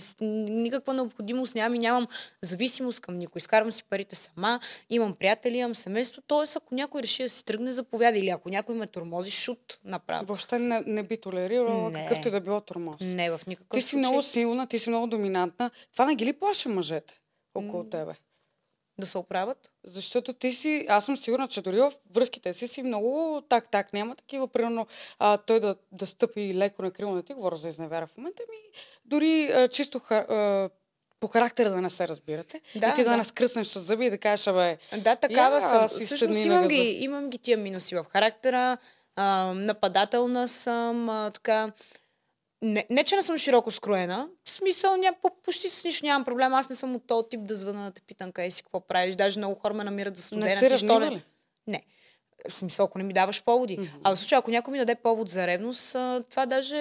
никаква необходимост нямам и нямам зависимост към никой. Изкарвам си парите сама, имам приятели, имам семейство. Тоест, ако някой реши да си тръгне, заповяда. Или ако някой ме тормози, шут направо. Въобще не, не би толерирала Не. какъвто и да било тормоз. Не, в никакъв Ти си случай много силна, ти си много доминантна. Това не ги ли плаше мъжете около тебе? Да се оправят. Защото ти си, аз съм сигурна, че дори в връзките си си много так-так. Няма такива, примерно, а, той да, да стъпи леко на криво на ти, говоря за изневяра в момента ми. Дори а, чисто а, по характера да не се разбирате. Да, и ти да, да. не скръснеш с зъби и да кажеш, абе, Да, такава Я, съм. си Всъщност имам ги, имам ги тия минуси в характера. А, нападателна съм, а, така... Не, не, че не съм широко скроена. В смисъл, ня, по, почти с нищо нямам проблем. Аз не съм от този тип да звъна да те питам къде си, какво правиш. Даже много хора ме намират за студена. не ти се що ли? Не. В смисъл, ако не ми даваш поводи. Mm-hmm. А в случая, ако някой ми даде повод за ревност, това даже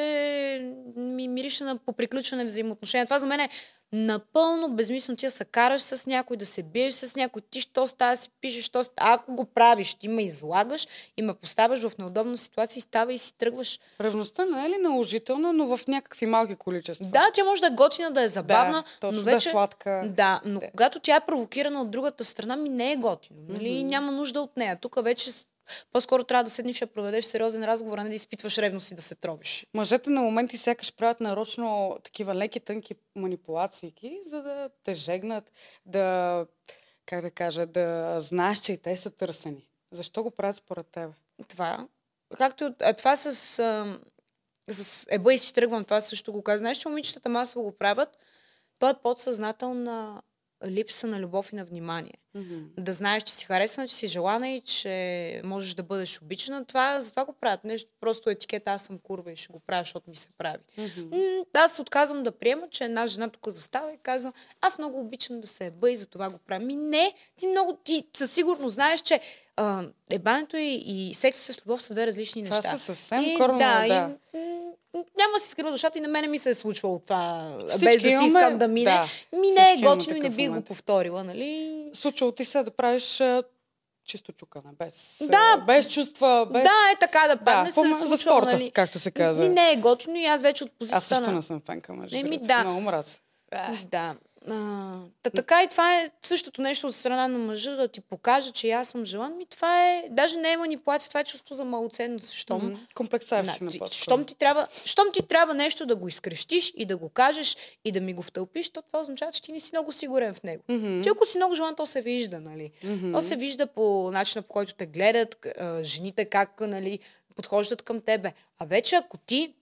ми мирише на по приключване взаимоотношения. Това за мен е напълно безмислено. Ти да се караш с някой, да се биеш с някой. Ти що става си пишеш, що става. Ако го правиш, ти ме излагаш и ме поставяш в неудобна ситуация, става и си тръгваш. Ревността не е ли наложителна, но в някакви малки количества? Да, тя може да е готина, да е забавна, точно, но да е вече... сладка. Да, но Да. когато тя е провокирана от другата страна, ми не е готино. Нали? Мгм. Няма нужда от нея. Тук вече по-скоро трябва да седнеш и да проведеш сериозен разговор, а не да изпитваш ревност и да се тробиш. Мъжете на моменти сякаш правят нарочно такива леки, тънки манипулации, за да те жегнат, да, как да кажа, да знаеш, че и те са търсени. Защо го правят според тебе? Това, както а, това с, а, с еба и си тръгвам, това също го каза. Знаеш, че момичетата масово го правят, то е подсъзнателна липса на любов и на внимание. Да знаеш, че си харесана, че си желана и че можеш да бъдеш обичана. Това, затова го правят. Нещо просто етикет, аз съм курва и ще го правя, защото ми се прави. М, аз отказвам да приема, че една жена тук застава и казва, аз много обичам да се еба и за това го правя. Ми не, ти много, ти със сигурност знаеш, че а, ебането и, и секса с любов са две различни Това неща. са съвсем и, коренно, да, да. И, няма си скрива душата и на мене ми се е случвало това, Всички без да си имаме- искам да мине. да, ми не е готино и не би го повторила, нали? Случвало ти се да правиш чисто чукане, без, Да. без чувства, без... Да, е така да падне да, се случва, за спорта, нали. както се казва. И не е готино и аз вече от позицията Аз също на... не съм фенка, между другото. да. Много мраз. Да. А, та, така и това е същото нещо от страна на мъжа, да ти покаже, че аз съм желан. Ми това е, даже не е манипулация, това е чувство за малоценност. Щом, Комплексарщина Значи, по-скоро. щом, ти трябва, щом ти трябва нещо да го изкрещиш и да го кажеш и да ми го втълпиш, то това означава, че ти не си много сигурен в него. Мгм. Ти ако си много желан, то се вижда, нали? Мгм. То се вижда по начина, по който те гледат, жените как, нали, подхождат към тебе. А вече ако ти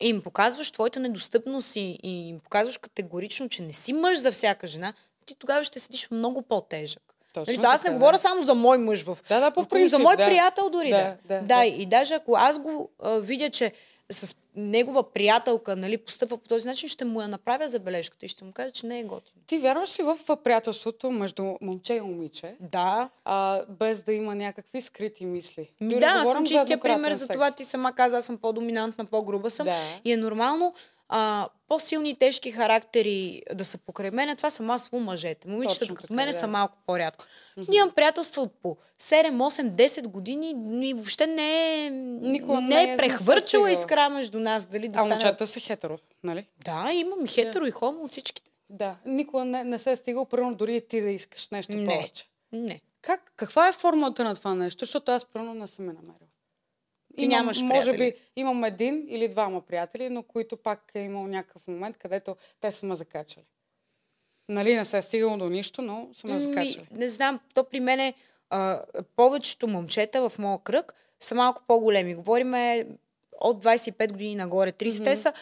им показваш твоята недостъпност и, и им показваш категорично, че не си мъж за всяка жена, ти тогава ще седиш много по-тежък. Точно Нали, то аз не така, говоря да. само за мой мъж в Да, да, по принцип, за мой да. приятел дори да. Да, да, да, да. И даже ако аз го а, видя, че с негова приятелка нали, постъпва по този начин, ще му я направя забележката и ще му кажа, че не е готино. Ти вярваш ли в приятелството между момче и момиче, Да. а, без да има някакви скрити мисли? Ми да, аз съм чистия пример за това. Ти сама каза, аз съм по-доминантна, по-груба съм. Да. И е нормално а, по-силни и тежки характери да са покрай мен. Това са масово мъжете. Момичетата Точно като мене да. са малко по-рядко. Ние имам приятелства по 7, 8, 10 години и въобще не е, Никога не не е- прехвърчала искра между нас. Дали да А стане... момчета са хетеро, нали? Да, имам и хетеро и хомо от всичките. Да. Никога не, не се е стигал, примерно дори и ти да искаш нещо Не. повече. Не. Как, каква е формулата на това нещо? Защото аз, примерно, не съм я намерила. Ти нямаш Може приятели. би имам един или двама приятели, но които пак е имал някакъв момент, където те са ме закачали. Нали, не се е стигало до нищо, но са ме закачали. Ми, не знам, то при мене а, повечето момчета в моя кръг са малко по-големи. Говориме от 25 години нагоре, 30. Те са,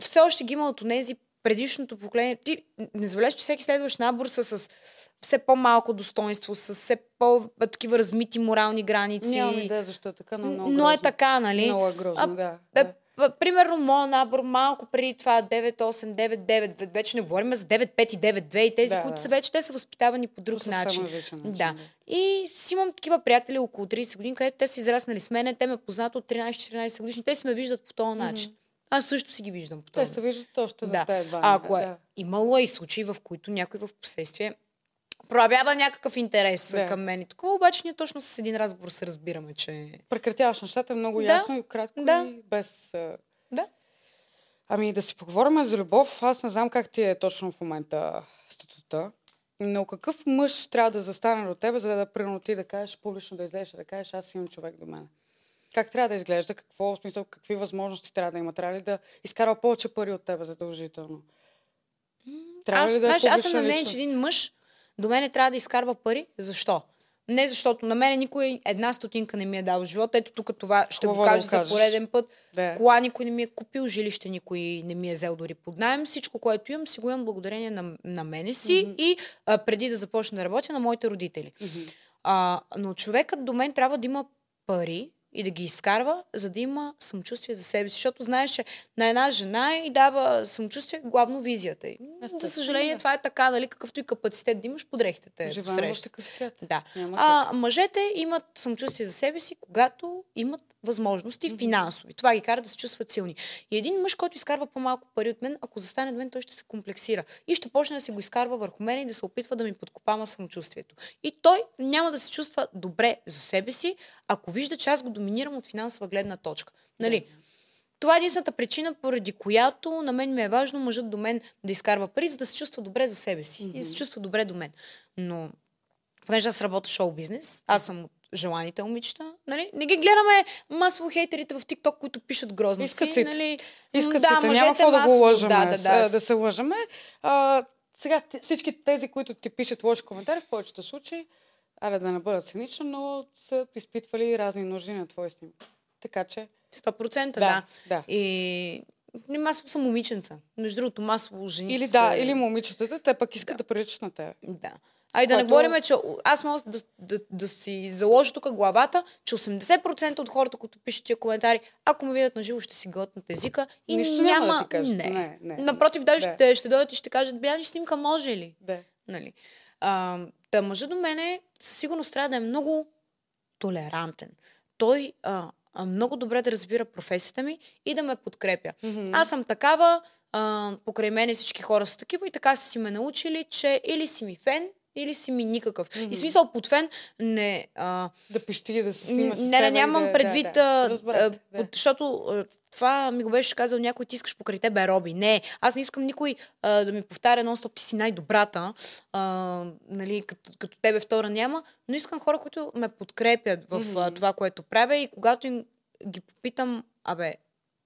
все още ги има от тези предишното поколение. Ти не забележиш, че всеки следващ набор са с все по-малко достоинство, с все по-такива размити морални граници. Нямам идея защо е така, но много Но е грозно. така, нали? Много е грозно, А, да. Да, да. примерно, моят набор малко преди това 9-8, 9-9, вече не говорим за 9-5 и 9-2 и тези, Да, които да. са вече, те са възпитавани по друг начин. начин, Да. И си имам такива приятели около 30 години, където те са израснали с мене, те ме познат от 13-14 годишни, те си ме виждат по този начин. Аз също си ги виждам по този Те се виждат още Да. да. тези ако е, да. имало е и случаи, в които някой в последствие проявява някакъв интерес Да. към мен. И такова обаче ние точно с един разговор се разбираме, че... Прекратяваш нещата много Да. ясно и кратко Да. и без... Да. Ами да си поговорим за любов. Аз не знам как ти е точно в момента статута. Но какъв мъж трябва да застане до тебе, за да примерно ти да кажеш публично да излезеш, да кажеш аз имам човек до мен. Как трябва да изглежда? Какво в смисъл, какви възможности трябва да има? Трябва ли да изкарва повече пари от тебе задължително? Трябва аз, ли да е знаеш, аз съм на мнение, че един мъж до мене трябва да изкарва пари. Защо? Не защото на мене никой една стотинка не ми е дал в живота. Ето тук това ще Хубаво го кажа за пореден път. Да. Кола никой не ми е купил, жилище никой не ми е взел дори под найем. Всичко, което имам, си го имам благодарение на, на мене си mm-hmm. и а, преди да започна да работя на моите родители. Мгм. А, но човекът до мен трябва да има пари и да ги изкарва, за да има самочувствие за себе си. Защото знаеш, че на една жена и дава самочувствие главно визията й. За Естествено, съжаление, да. това е така, нали? Какъвто и капацитет да имаш, подрехте те Живеем в такъв свят. Да. Няма А мъжете имат самочувствие за себе си, когато имат възможности финансови. Това ги кара да се чувстват силни. И един мъж, който изкарва по-малко пари от мен, ако застане до мен, той ще се комплексира. И ще почне да си го изкарва върху мен и да се опитва да ми подкопава самочувствието. И той няма да се чувства добре за себе си, ако вижда, че аз го доминирам от финансова гледна точка. Нали? Това е единствената причина, поради която на мен ми е важно мъжът до мен да изкарва пари, за да се чувства добре за себе си и да се чувства добре до мен. Но, понеже аз работя шоу-бизнес, аз съм от желаните момичета, нали? Не ги гледаме масово хейтерите в TikTok, които пишат грозно Искат си. нали? Искат да, си, няма какво да го лъжаме, Да, да, да. с- да се лъжаме. А, сега всички тези, които ти пишат лоши коментари, в повечето случаи, аре да не бъдат цинични, но са изпитвали разни нужди на твои снимки. Така че, 100% да. Да, да. И не, масово са момиченца. Между другото, масово жените или да, са... или момичетата, те пък искат да, приличат на теб. Да. А и да не говорим, че аз мога да, да, да си заложа тук главата, че 80% от хората, които пишат тия коментари, ако ме видят на живо, ще си гълтнат езика и Нищо няма... няма да ти кажат. Не. Не, не. Напротив, даже Да. ще, ще дойдат и ще кажат, бляни снимка може ли? Да. Нали? А, мъжа до мене със сигурност трябва да е много толерантен. Той а, много добре да разбира професията ми и да ме подкрепя. Мгм. Аз съм такава, а, покрай мене всички хора са такива и така са си ме научили, че или си ми фен, или си ми никакъв. Mm-hmm. И смисъл под фен не... А, да пищи, да се снима с не, не, нямам да, предвид, да, а, а, да. под- защото а, това ми го беше казал някой, ти искаш покрай тебе роби. Не, аз не искам никой а, да ми повтаря нон-стоп, ти си най-добрата, а, нали, като, като тебе втора няма, но искам хора, които ме подкрепят в а, Мгм. това, което правя и когато им ги попитам, абе,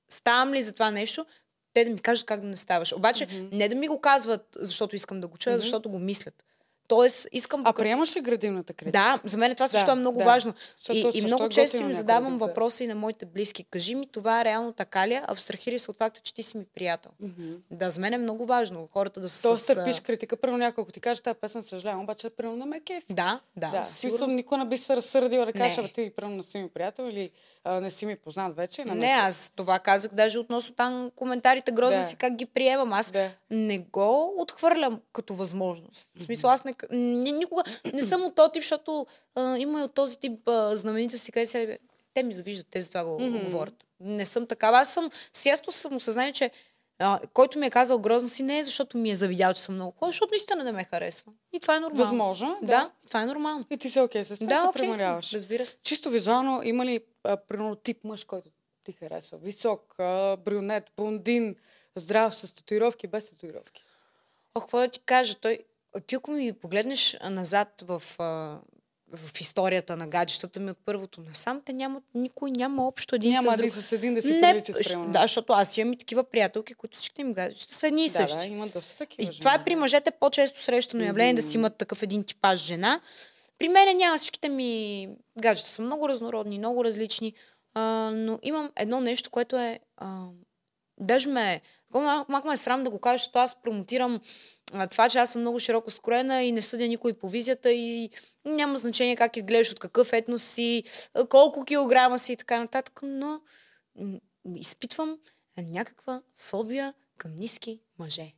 ставам ли за това нещо, те да ми кажат как да не ставаш. Обаче, Мгм. не да ми го казват, защото искам да го чуя, Мгм. защото го мислят. Тоест, искам... А приемаш ли градивната критика? Да, за мен това също Да, е много да. важно. Защото И, и също много е често готино им задавам да- въпроса и на моите близки. Кажи ми, това е реално така ли? е? Абстрахирай се от факта, че ти си ми приятел. Мгм. Да, за мен е много важно хората да са Тоест, търпиш критика, примерно някой, ти каже тази песен, съжалявам, обаче примерно не ме кефи. Да, да, Да, сигурност. никой не би се разсърдила да абе ти примерно не си ми приятел или а, не си ми познат вече. на Не, мен. аз това казах даже относно там коментарите грозни Да. си как ги приемам. Аз Да. не го отхвърлям като възможност. В смисъл, аз не, ни, никога не съм от този тип, защото а, има и от този тип а, знаменитости, където се, те ми завиждат, те за това го Мгм. говорят. Не съм такава. Аз съм с ясно самосъзнание, че а, който ми е казал грозно си, не е защото ми е завидял, че съм много хубава, защото наистина не ме харесва. И това е нормално. Възможно Да, да това е нормално. И ти си окей с това, Да, се окей съм, примеряваш. разбира се. Чисто визуално има ли а, примерно тип мъж, който ти харесва? Висок, а, брюнет, блондин, здрав, с татуировки, без татуировки. Ох, какво да ти кажа, той... Ти ако ми погледнеш назад в, а, в историята на гаджетата ми от първото насам, те нямат, никой няма общо един Няма с друг. с един да си не, приличат, примерно? да, защото аз имам и такива приятелки, които всичките им гаджета са едни и да, същи. да, има доста такива. И това е при мъжете по-често срещано явление да си имат такъв един типаж жена. При мен няма всичките ми гаджета са много разнородни, много различни, а, но имам едно нещо, което е... А, даже ме... малко ме е срам да го кажа, защото аз промотирам а, това, че аз съм много широко скроена и не съдя никой по визията и няма значение как изглеждаш, от какъв етнос си, колко килограма си и така нататък, но изпитвам някаква фобия към ниски мъже.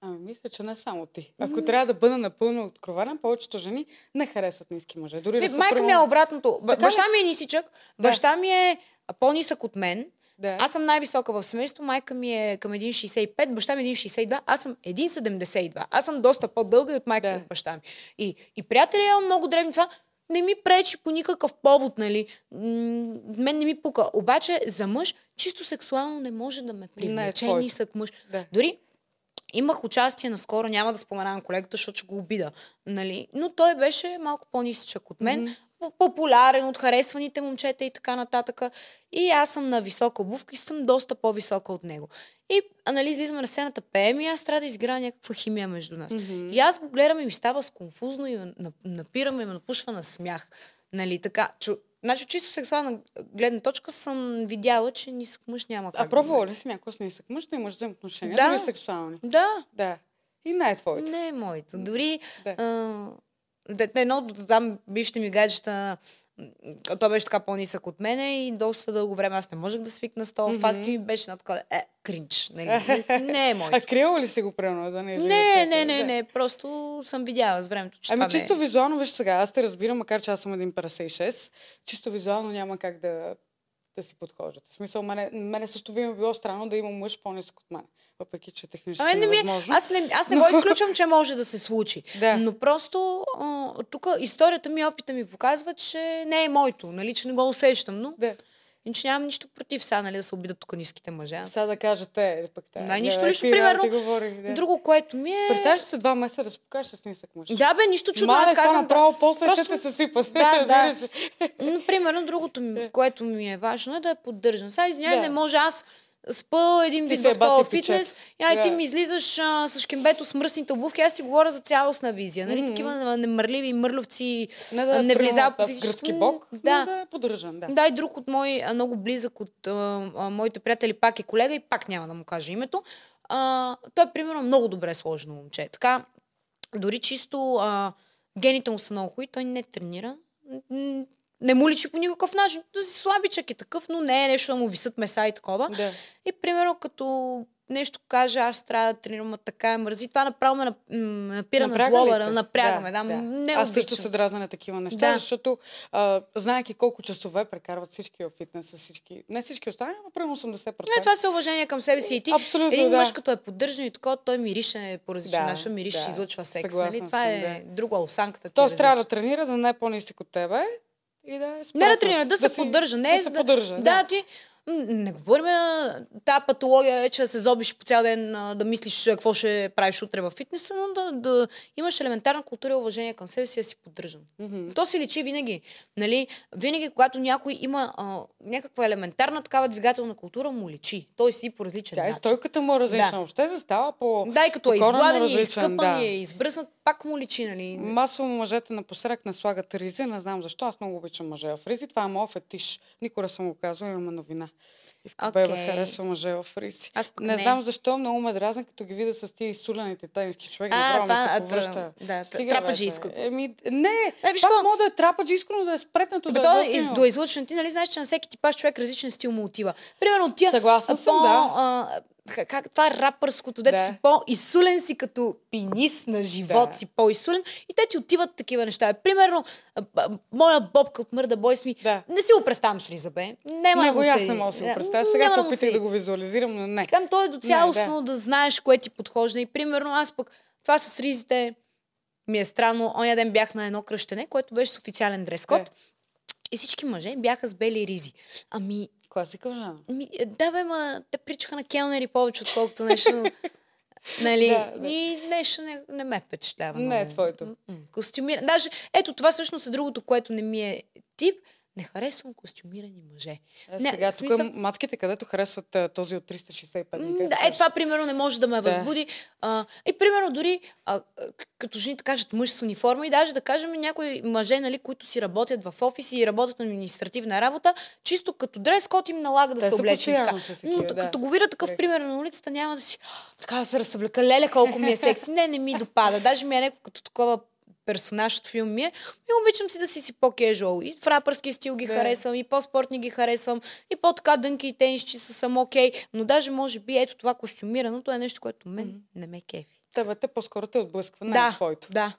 Ами, мисля, че не само ти. Ако трябва да бъда напълно откровена, повечето жени не харесват ниски мъже. Дори да Ми, са майка ми е обратното. Б- Така ли? баща ми е нисичък, баща ми е по-нисък от мен. Да. Аз съм най-висока в семейство, майка ми е към 1,65, баща ми е 1,62, аз съм 1,72. Аз съм доста по-дълга и от майка Да. от баща ми. И, и приятели имам много древни. Това не ми пречи по никакъв повод, нали. Мен не ми пука. Обаче за мъж чисто сексуално не може да ме привлече твоето. нисък мъж. Да. Дори Имах участие наскоро, няма да споменавам колегата, защото ще го обида. Нали? Но той беше малко по-нисичък от мен, mm-hmm. Популярен от харесваните момчета и така нататък. И аз съм на висока обувка и съм доста по-висока от него. И нали, излизаме на сцената, пеем и аз трябва да изграя някаква химия между нас. Mm-hmm. И аз го гледам и ми става сконфузно и напирам и ме напушва на смях. Нали, така, чу... Значи, чисто сексуална гледна точка съм видяла, че нисък мъж няма как. А пробвала ли си някой с нисък мъж да имаш взаимоотношения? Да. Дори сексуални. Да, Да. И не е твоето. не е моето. Дори Да. а, да, едно от там бившите ми гаджета, м, той беше така по-нисък от мене и доста дълго време аз не можех да свикна с това. Мгм. Факт ми беше на такова, е, кринч. Нали? не е А моето. криела ли си го примерно да не излиза Не, не, не, не, просто съм видяла с времето, че Ами чисто е. визуално, виж сега, аз те разбирам, макар че аз съм 1,56, чисто визуално няма как да, да си подхождате. В смисъл, мене, мене също би ми било странно да има мъж по-нисък от мен. Въпреки, че технически А мен не ми, е- невъзможно. аз не, аз не Но- го изключвам, че може да се случи. Да. Но просто тук историята ми, опита ми показва, че не е моето, нали, че не го усещам. Но Да. иначе нямам нищо против сега, нали, да се обидат тук ниските мъже. Сега да кажете, пък те. Да, нищо лично, примерно, Говорих, да. Друго, което ми е... Представяш се два месеца да се покажеш с нисък мъж? Да, бе, нищо чудно. Мале, Аз казвам, направо да. после ще Просто- те съсипат. Да, да. ли? Но, примерно, другото, което ми е важно е да я поддържам. Сега, извиняй, Да. не може аз спа един вид си е в този фитнес, а и ти ми излизаш а, с кембето с мръсните обувки, аз ти говоря за цялостна визия. Нали? Мгм. Такива немърливи мърловци Не, да, не влиза по в физическо. гръцки бог, Да. да е поддържан, да. Да, и друг от мой, много близък от а, а, моите приятели, пак е колега и пак няма да му кажа името. А, той е, примерно, много добре сложено момче. Така, дори чисто а, гените му са много хубави, той не тренира. Не му личи по никакъв начин. Да си слабичък е такъв, но не е нещо да му висят меса и такова. Да. И примерно като нещо каже, аз трябва да тренирам, а така е мързи. Това направо ме напира на злоба, да напрягаме. Да, да. Не Аз също се дразна на такива неща, Да. защото а, знаеки колко часове прекарват всички в фитнеса, всички, не всички останали, но примерно 80%. Не, това си е уважение към себе си и ти. Абсолютно, Един да. мъж, като е поддържан и такова, той мирише по различен Да, начин, мирише, да. излъчва секс. Съгласна Нали? Това съм, е да. друга осанката. Тоест трябва да тренира, да не е по-нисък от тебе и да е Не да тренира, да, се си- поддържа. Не е да за се поддържа. Да, да, ти не говорим тази патология е, че да се зобиш по цял ден, да мислиш какво ще правиш утре във фитнеса, но да, да имаш елементарна култура и уважение към себе си, да си поддържан. Мгм. То си личи винаги. Нали? Винаги, когато някой има а, някаква елементарна такава двигателна култура, му личи. Той си по различен Тя и начин. стойката му е различна. Да. Въобще застава по... Да, и като е изгладен, и различен, изкъпан, да. и е избръснат, пак му личи, нали? Масово мъжете напоследък не слагат ризи, не знам защо. Аз много обичам мъже в ризи. Това е моят фетиш. Никога съм го казвала, имаме новина. И в Кобева Окей. харесва мъже в ризи. Аз не, не. знам защо, много ме дразна, като ги видя с тия изсулените тенски човек. А, това, се повръща. да, Стига трападжийското. Еми, не, Е, виж пак мога да е трападжийско, но да е спретнато, да то е готино. до излъчване ти, нали знаеш, че на всеки типаж човек различен стил му отива. Примерно тия Съгласна съм, да. Как, това е рапърското, дето Да. си по-изсулен си като пинис на живот Да. си по-изсулен и те ти отиват такива неща. Примерно, моя бобка от Мърда Бойс ми, Да. не си го представям с Риза, бе. Няма Не да го и аз се- не мога да си го Да, представя. Сега се опитах се- да го визуализирам, но не. Искам той до цялостно да. да. знаеш кое ти подхожда. И примерно аз пък това с ризите ми е странно. Оня ден бях на едно кръщене, което беше с официален дрес-код. Е. И всички мъже бяха с бели ризи. Ами, Класика жена. ми, е, да бе, ма, те причаха на келнери повече, отколкото нещо. нали? Да, да. И нещо не, не ме впечатлява. Не е твоето. Костюмира. Даже, ето това всъщност е другото, което не ми е тип. Не харесвам костюмирани мъже. Е, Не, сега тук смисъл- мацките, където харесват този от 365 дни. Да, е това примерно не може да ме Да. възбуди. А, и примерно дори а, като жените кажат мъж с униформа и даже да кажем някои мъже, нали, които си работят в офиси и работят на административна работа, чисто като дрес код им налага да Те се са облечени така. такива, Но, да. Като го видя такъв пример на улицата, няма да си «А, така да се разсъблека. Леле, колко ми е секси. Не, не ми допада. Даже ми е някакво като такова персонаж от филм ми е. И обичам си да си си по-кежуал. И в рапърски стил ги Да. харесвам, и по-спортни ги харесвам, и по-така дънки и тенисчи са съм окей. Но даже може би ето това костюмираното е нещо, което мен не ме кефи. Тебе те по-скоро те отблъсква, не да, е твоето. да.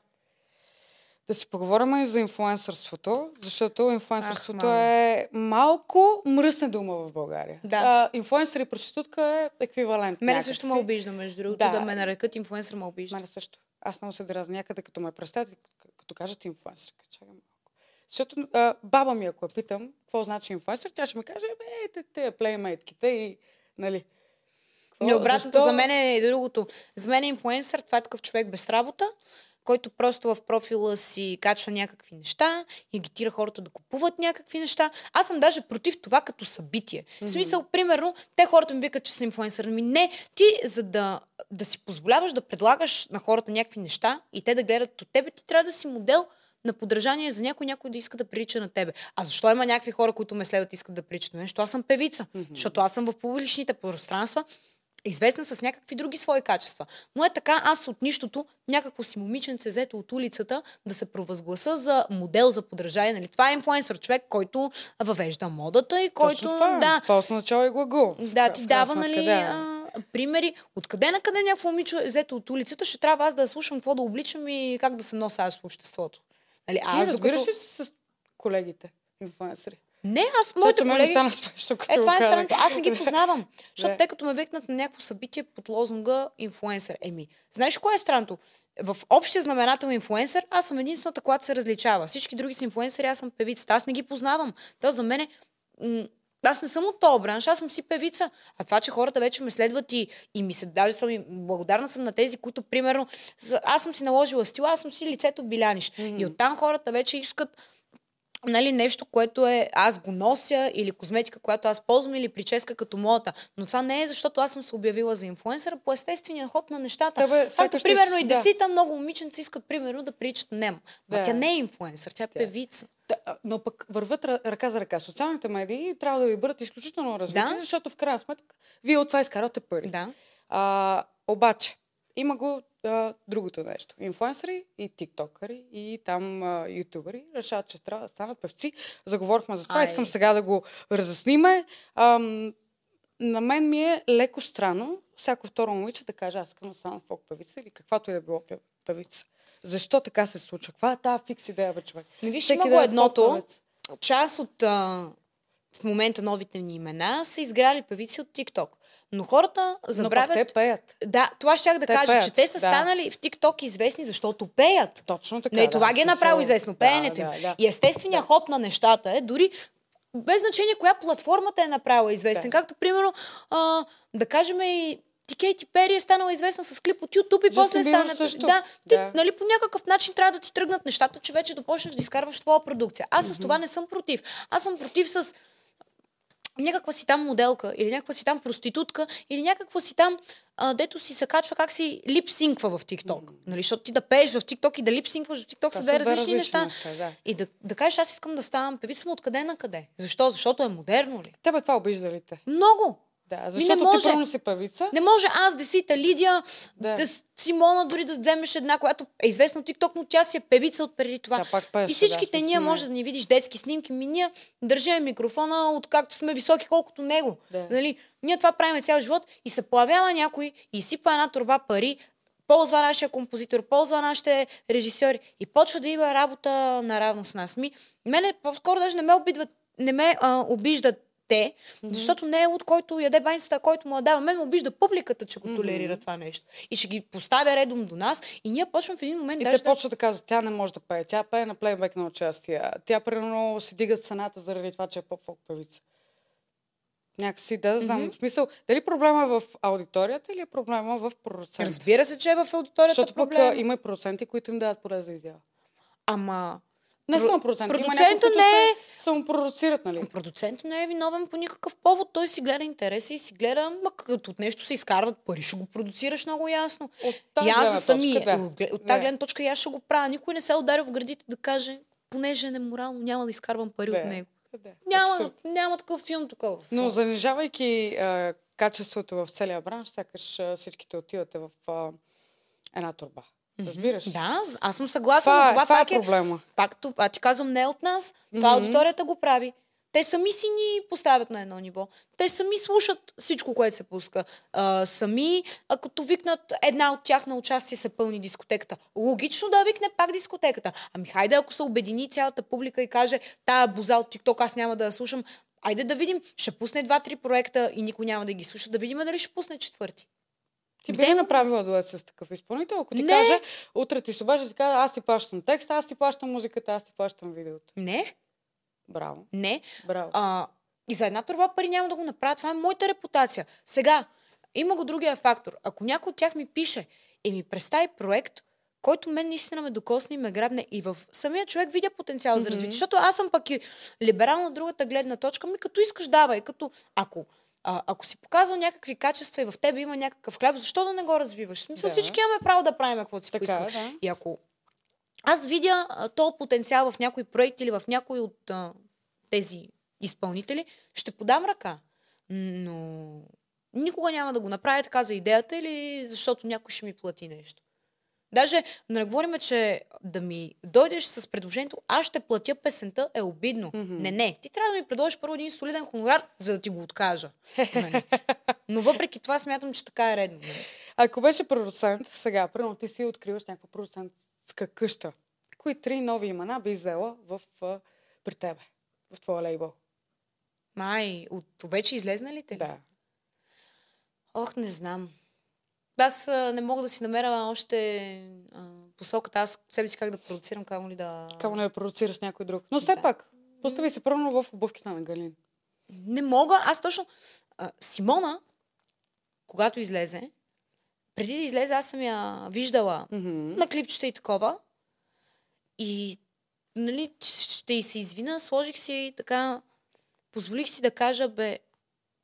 Да си поговорим и за инфлуенсърството, защото инфлуенсърството Ах, е малко мръсна дума в България. Да. А, инфлуенсър и проститутка е еквивалент. Мене също ме обижда, между другото, Да. да, ме нарекат инфлуенсър, ме обижда. Мене също. Аз много се дразня някъде, като ме представят, и като кажат инфлуенсър. Чакай малко. Защото а, баба ми, ако я питам, какво значи инфлуенсър, тя ще ми каже, бе, те, те плеймейтките и, нали. Какво? Не, обратното Защо? за мен е другото. За мен е инфлуенсър, това е такъв човек без работа, който просто в профила си качва някакви неща, агитира хората да купуват някакви неща. Аз съм даже против това като събитие. В смисъл, примерно, те хората ми викат, че са инфлуенсър. Ми не, ти за да, да си позволяваш да предлагаш на хората някакви неща и те да гледат от тебе, ти трябва да си модел на подражание за някой, някой да иска да прилича на тебе. А защо има някакви хора, които ме следват и искат да приличат на мен? Защото аз съм певица. Защото аз съм в публичните пространства, известна с някакви други свои качества. Но е така, аз от нищото, някакво си момиченце взето от улицата, да се провъзгласа за модел за подражание. Нали? Това е инфлуенсър, човек, който въвежда модата и който... Точно това. Да, Това означава и глагол. да, ти дава, нали, а, примери. Откъде на къде някакво момиче взето от улицата, ще трябва аз да слушам какво да обличам и как да се нося аз в обществото. Нали, Ти аз разбираш докато... ли си с колегите, инфлуенсъри? Не, аз, Моите ми колеги... стана смешно, като Е, това е странното. Аз не ги познавам. Защото те като ме викнат на някакво събитие под лозунга инфлуенсър. Еми, знаеш кое е странното? В общия знаменател инфлуенсър, аз съм единствената, която се различава. Всички други са инфлуенсъри, аз съм певицата. Аз не ги познавам. То за мен м- аз не съм от този бранш, аз съм си певица. А това, че хората вече ме следват и, и ми се даже съм им благодарна съм на тези, които, примерно, аз съм си наложила стил, аз съм си лицето биляниш. И оттам хората вече искат нали, нещо, което е аз го нося или козметика, която аз ползвам или прическа като моята. Но това не е защото аз съм се обявила за инфлуенсър, по естествения ход на нещата. Тебе, Както примерно и да. десита много момиченца искат примерно да приличат на нем. Но Да. тя не е инфлуенсър, тя е певица. Да, но пък върват ръ- ръка за ръка. Социалните медии трябва да ви бъдат изключително развити, Да. защото в крайна сметка вие от това изкарвате пари. Да. А, обаче, има го а, другото нещо. Инфлуенсъри и тиктокъри и там а, ютубъри решават, че трябва да станат певци. Заговорихме за това. Ай. Искам сега да го разясниме. Ам, на мен ми е леко странно всяко второ момиче да каже, аз искам да стана фолк певица или каквато и да било пев- певица. Защо така се случва? Каква е тази фикс идея, бе, човек? Не виж, има го е едното. Част от а, в момента новите ни имена са изграли певици от TikTok. Но хората Но забравят... пък те пеят. Да, това щях да Те кажа, пеят, че те са да. станали в TikTok известни, защото пеят. Точно така. Не, да, това ги е направило известно, пеенето да, им. Да, да. И естественият Да. ход на нещата е дори без значение коя платформата е направила известен. Да. Както, примерно, а, да кажем и ти Кейти Пери е станала известна с клип от YouTube и Джастин после стана... също. Да, ти, Да. нали, по някакъв начин трябва да ти тръгнат нещата, че вече да почнеш да изкарваш твоя продукция. Аз с това не съм против. Аз съм против с някаква си там моделка, или някаква си там проститутка, или някаква си там, а, дето си се качва как си липсинква в TikTok. Нали, защото ти да пееш в TikTok и да липсинкваш в Това са две различни, неща. неща, да. И да, да кажеш, аз искам да ставам певица, но откъде на къде? Защо? Защото е модерно ли? Тебе това обижда ли те? Много! Да, не защото може. ти първо си певица. Не може аз, Десита, Лидия, Да. да. Симона, дори да вземеш една, която е известна от TikTok, но тя си е певица от преди това. Тя пак пееше, и всичките да, ние смисъл, може да ни видиш детски снимки, ми ние държим микрофона откакто сме високи, колкото него. Да. Нали? Ние това правим цял живот и се появява някой и сипа една турба пари, ползва нашия композитор, ползва нашите режисьори и почва да има работа наравно с нас. Ми, мене по-скоро даже не ме обидват, не ме а, обиждат те, защото не е от който яде баницата, който му я дава. Мен ме обижда публиката, че го толерира това нещо. И ще ги поставя редом до нас и ние почваме в един момент И даже те почват да казват, тя не може да пее. Тя пее на плейбек на участие. Тя, примерно, си дига цената заради това, че е поп-фолк певица. Някакси да знам. В смисъл, дали проблема е в аудиторията или е проблема в продуцента? Разбира се, че е в аудиторията Защото пък проблем. а, има и продуценти, които им дават поле за изява. Ама Не Про- само продуценти. Има продуцента някои, които не е- самопродуцират, нали? продуцентът не е виновен по никакъв повод. Той си гледа интереси и си гледа, ма като от нещо се изкарват пари, ще го продуцираш много ясно. От тази аз гледна сами, точка, да. от, тази гледна точка и аз ще го правя. Никой не се ударил в гърдите да каже, понеже е неморално, няма да изкарвам пари Да. от него. Да, Няма, абсолютно. няма такъв филм тук. Но занижавайки а, качеството в целия бранш, сякаш всичките отивате в а, една турба. Разбираш? Да, аз съм съгласна, Това, е, това, това е пак е, проблема. пак това ти казвам не е от нас. Това аудиторията го прави. Те сами си ни поставят на едно ниво. Те сами слушат всичко, което се пуска. А, сами, а, като викнат една от тях на участие, се пълни дискотеката. Логично да викне пак дискотеката. Ами хайде, ако се обедини цялата публика и каже, тая боза от TikTok аз няма да я слушам, айде да видим, ще пусне два-три проекта и никой няма да ги слуша, да видим дали ще пусне четвърти. Ти би ли направила дует с такъв изпълнител? Ако ти Не. каже, утре ти се обажда ти каже, аз ти плащам текста, аз ти плащам музиката, аз ти плащам видеото. Не, Браво. не. Браво. А, и за една турба пари няма да го направят. Това е моята репутация. Сега, има го другия фактор. Ако някой от тях ми пише и ми представи проект, който мен наистина ме докосне и ме грабне и в самия човек видя потенциал за развитие. Защото аз съм пък и либерал на другата гледна точка, ми като искаш давай, като ако а, ако си показал някакви качества и в тебе има някакъв хляб, защо да не го развиваш? Смисъл, Да. всички имаме право да правим каквото си Така поискаме. е, да. И ако аз видя а, то потенциал в някой проект или в някой от а, тези изпълнители, ще подам ръка. Но никога няма да го направя така за идеята или защото някой ще ми плати нещо. Даже да не говорим, че да ми дойдеш с предложението, аз ще платя песента, е обидно. Мгм. Не, не. Ти трябва да ми предложиш първо един солиден хонорар, за да ти го откажа. Нали? Но въпреки това смятам, че така е редно. нали? Ако беше продуцент, сега, примерно ти си откриваш някаква продуцентска къща. Кои три нови имена би взела в, при тебе, в твоя лейбъл? Май, от вече излезна ли те? Да. Ох, не знам. Аз а, не мога да си намеря още а, посоката. Аз себе си как да продуцирам, камо ли да... Камо не да продуцираш някой друг. Но все Да. пак, постави се първо в обувките на Галин. Не мога. Аз точно... А, Симона, когато излезе, преди да излезе, аз съм я виждала Мгм. на клипчета и такова. И, нали, ще й се извина, сложих си така, позволих си да кажа, бе,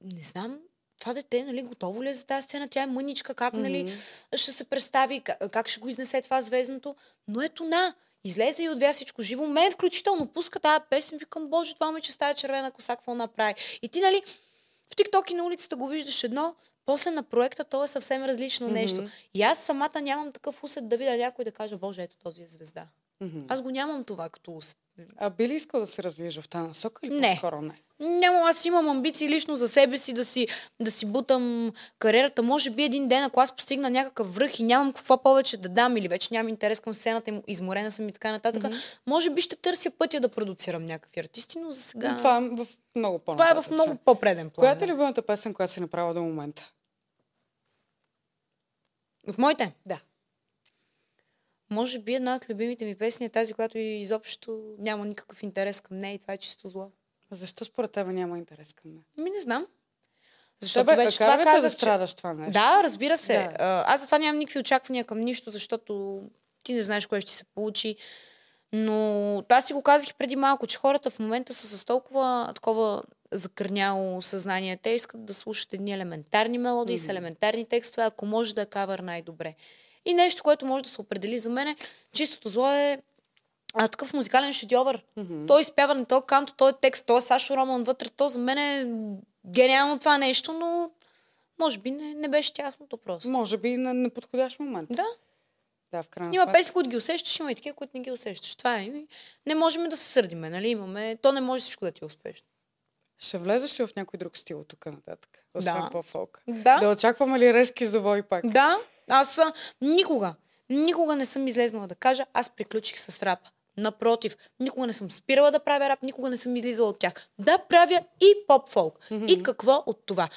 не знам, това дете, нали, готово ли е за тази сцена? Тя е мъничка, как, нали, Мгм. ще се представи, как, как ще го изнесе това звездното. Но ето на, излезе и отвя всичко живо. Мен включително пуска тази песен, викам, боже, това момиче с тази червена коса, какво направи? И ти, нали, в TikTok и на улицата го виждаш едно, после на проекта то е съвсем различно Мгм. нещо. И аз самата нямам такъв усет да видя някой да каже, боже, ето този е звезда. Мгм. Аз го нямам това като уст. А би ли искал да се развиеш в тази насока или Не. по-скоро не? Няма, аз имам амбиции лично за себе си да си, да си бутам кариерата. Може би един ден, ако аз постигна някакъв връх и нямам какво повече да дам или вече нямам интерес към сцената, изморена съм и така нататък, може би ще търся пътя да продуцирам някакви артисти, но за сега... Но Това е в много по това е в много по-преден план. Коя е любимата песен, която си направила до момента? От моите? Да. Може би една от любимите ми песни е тази, която изобщо няма никакъв интерес към нея и това е чисто зло. Защо според тебе няма интерес към нея? Ми не знам. Защото Тебе, вече това казах, да че... страдаш това нещо? Да, разбира се. Да. Аз затова нямам никакви очаквания към нищо, защото ти не знаеш кое ще се получи. Но аз си го казах и преди малко, че хората в момента са с толкова такова закърняло съзнание. Те искат да слушат едни елементарни мелодии с елементарни текстове, ако може да е кавър най-добре. И нещо, което може да се определи за мен, чистото зло е а, такъв музикален шедьовър. Мгм. Той изпява на този канто, този текст, този Сашо Роман вътре, то за мен е гениално това нещо, но може би не, не беше тяхното просто. Може би на неподходящ момент. Да, Да, в крайна има песни, които ги усещаш, има и такива, които не ги усещаш. Това е. Не можем да се сърдиме, нали? Имаме... То не може всичко да ти е успешно. Ще влезеш ли в някой друг стил тук нататък? Освен Да. по-фолк. Да. Да очакваме ли резки завой пак? Да, аз никога, никога не съм излезнала да кажа, аз приключих с рап. Напротив, никога не съм спирала да правя рап, никога не съм излизала от тях. Да, правя и поп-фолк. И какво от това?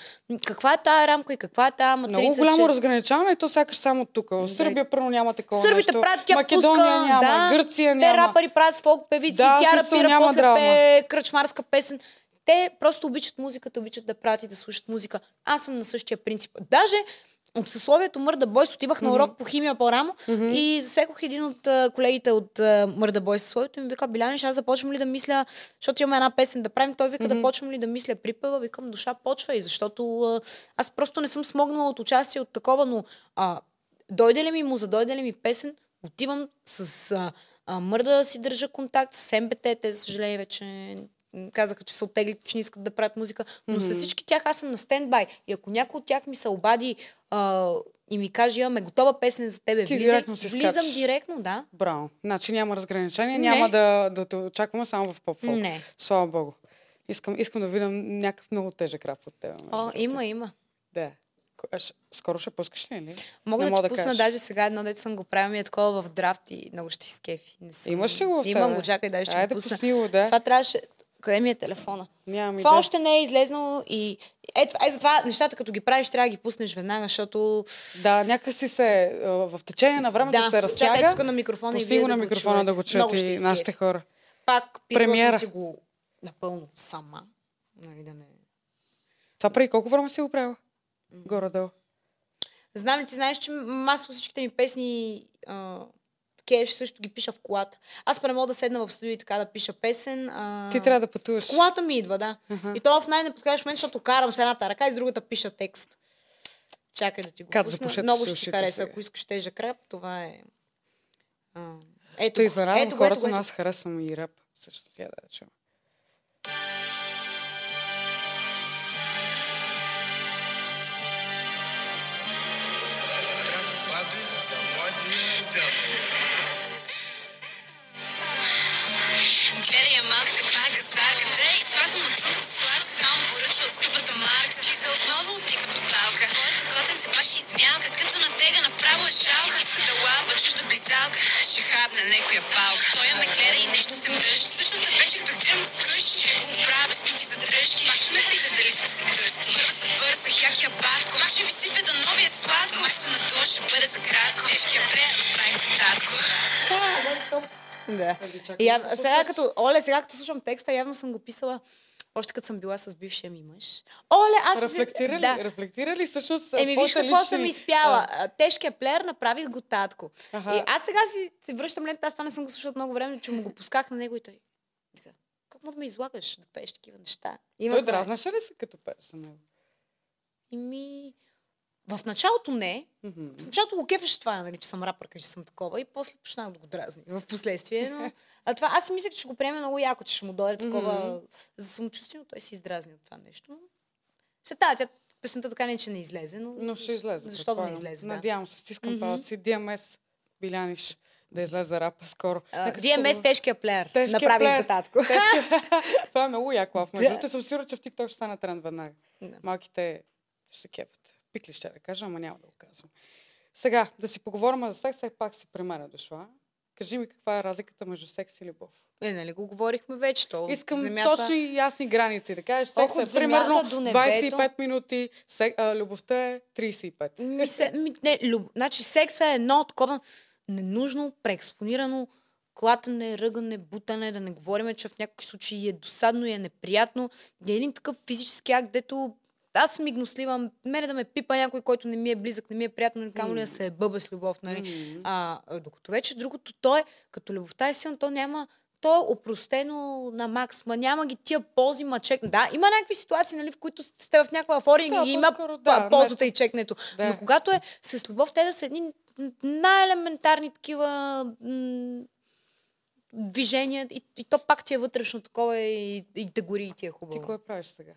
Каква е тая рамка и каква е тая матрица? Много голямо че... разграничаване и то сякаш само тук. В Сърбия първо няма такова Сърбите нещо. правят, тя Македония пуска, няма, да, Гърция Те няма. рапъри правят с фолк певици, Да, тя рапира, после драма. пее кръчмарска песен. Те просто обичат музиката, обичат да правят и да слушат музика. Аз съм на същия принцип. Даже от съсловието Мърда Бойс отивах на урок по химия по-рано и засекох един от а, колегите от а, Мърда Бойс съсловието и ми вика, Биляниш, аз започвам ли да мисля, защото имаме една песен да правим, той вика да почвам ли да мисля припева, викам, душа почва и защото а, аз просто не съм смогнала от участие от такова, но а, дойде ли ми муза, дойде ли ми песен, отивам с а, а, Мърда да си държа контакт, с МБТ, те, за съжаление, вече казаха, че са оттегли, че не искат да правят музика, но с всички тях аз съм на стендбай. И ако някой от тях ми се обади а, и ми каже, имаме готова песен за тебе, Ти влизай, директно си влизам скачаш. директно, да. Браво. Значи няма разграничение, Не. няма да, да те очакваме само в поп-фолк. Не. Слава Богу. Искам, искам да видим някакъв много тежък рап от теб. О, има, има. Да. Скоро ще пускаш ли? или? Мога Не да ти пусна кажеш. даже сега едно, дете съм го правил ми е такова в драфт и много ще изкефи. Не съм... Имаш ли го в Имам го, чакай, даже ще Айде, го пусна. пусни го, да. Това трябваше... Къде ми е телефона? Нямам Това идея. още не е излезнало и ето, е, затова нещата, като ги правиш, трябва да ги пуснеш веднага, защото... Да, някакси се в течение на времето Да, се разтяга. чакай тук на микрофона и вие да на микрофона да го чуят и нашите хора. Пак писала си го напълно сама. Нали, да не... Това преди колко време си го правила? Горе-долу. Знам ли, ти знаеш, че масово всичките ми песни а, кеш също ги пиша в колата. Аз не мога да седна в студио и така да пиша песен. А... Ти трябва да пътуваш. Колата ми идва, да. И то в най-неподходящ момент, защото карам с едната ръка и с другата пиша текст. Чакай да ти го Как пусна. Много ще ти хареса. сега? Ако искаш тежък рап, това е... А, Ще го. изненадам ето хората, ето го, но ето аз харесвам и рап. Също тя да чуем. Гледай я малка каква е газарка Дрейк скъпата марка Слиза отново от ти като палка. Твоята готен се паши измялка Като натега направо е жалка. Иската лапа, чужда близалка Ще хапне некоя палка. Той ме гледа и нещо се мръжи. Същата вечер прибирам да скъщи. Ще го оправя без нити задръжки. Пак ме пита дали съм се кръсти Бърза, бърза, хакия батко. Пак ще ви сипе да новия сладко. Мак се надула, ще бъде за кратко. Тежкия бред, направим татко. Да. И да сега като, Оле, сега като слушам текста, явно съм го писала още като съм била с бившия ми мъж. Оле, аз... Рефлектира ли? Да. Рефлектира ли всъщност Еми, виж какво лични- съм изпяла. А, Тежкия плеер направих го татко. Аха. И аз сега си се връщам лента, аз това не съм го слушала много време, че му го пусках на него и той. Вика, Как му да ме излагаш да пееш такива неща? Той Имахме- дразнаше ли се като пееш за него? Еми, в началото не. В началото го кефеше това, нали, че съм рапърка, че съм такова и после почнах да го дразни в последствие. Но, а това, аз си мислех, че ще го приеме много яко, че ще му дойде такова за самочувствие, но той си издразни от това нещо. Се тая, тя песента така не, че не излезе, но... Но ще излезе. Защо да не излезе, да. Надявам се, стискам Мгм. палци. DMS, Биляниш. да излезе рапа скоро. Си DMS поговорим. тежкия плеер. Тежкия Направи плеер. татко. Тежкия- Това е много яко. лав. Между другото съм сигурна, че в TikTok ще стане тренд веднага. Да. Малките ще се. Пикли ще да кажа, ама няма да го казвам. Сега, да си поговорим за секс, все пак си при мен е дошла. Кажи ми каква е разликата между секс и любов. Е, нали го говорихме вече. То Искам земята... точни и ясни граници. Да кажеш, Ох, секс е от земята примерно до небето. 25 минути, сек, а, любовта е 35. Ми, се, ми, не, люб... Значи секса е едно такова ненужно, преекспонирано клатане, ръгане, бутане, да не говорим, че в някои случаи е досадно и е неприятно. Е един такъв физически акт, дето аз съм игнослива, мене да ме пипа някой, който не ми е близък, не ми е приятно, mm. камо ли да се е бъба с любов, нали? М. А, докато вече другото, то е, като любовта е силна, то няма, то е опростено на макс, ма няма ги тия ползи, ма чек. Да, има някакви ситуации, нали, в които сте в някаква фория Да, и има да, ползата и чекнето. Да. Но когато е с любов, те да са едни най-елементарни такива м- движения и, и то пак ти е вътрешно такова и, и да гори и ти е Ти хубаво. кое правиш сега?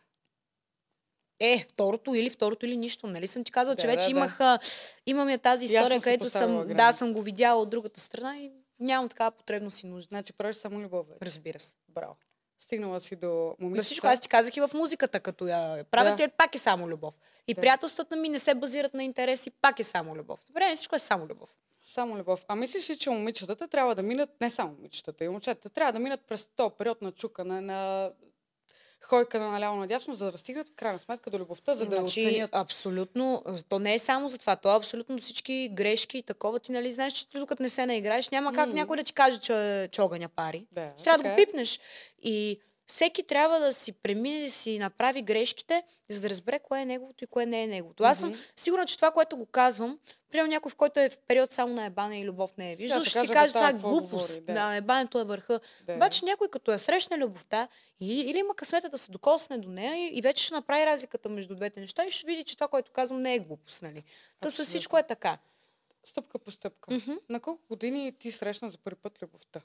Е, второто или второто или нищо. Нали съм ти казала, че Да, вече да, да. имах, а, имам я тази история, си където съм, да, граница. съм го видяла от другата страна и нямам такава потребност и нужда. Значи правиш само любов. вече. Разбира се. Браво. Стигнала си до момичета. На всичко аз ти казах и в музиката, като я правят, Да. да. пак е само любов. И Да. приятелствата ми не се базират на интереси, пак е само любов. Добре, всичко е само любов. Само любов. А мислиш ли, че момичетата трябва да минат, не само момичетата, и момчетата, трябва да минат през този период на чукане, на хойка на наляво надясно, за да стигнат в крайна сметка до любовта, за да значи, оценят. абсолютно, то не е само за това, то е абсолютно всички грешки и такова. Ти нали знаеш, че ти докато не се наиграеш, няма как Мгм. някой да ти каже, че, че огъня пари. Да, Трябва да така го е. пипнеш. И всеки трябва да си премине, да си направи грешките, за да разбере кое е неговото и кое не е неговото. Аз съм сигурна, че това, което го казвам, примерно някой, в който е в период само на ебане и любов не е виждал, ще ще си каже, това е глупост. говори, да. Да, ебането е върха. Да. Обаче някой, като я срещне любовта, и, или има късмета да се докосне до нея и, и вече ще направи разликата между двете неща и ще види, че това, което казвам, не е глупост. Нали? Та със всичко е така. Стъпка по стъпка. Мгм. На колко години ти срещна за първи път любовта?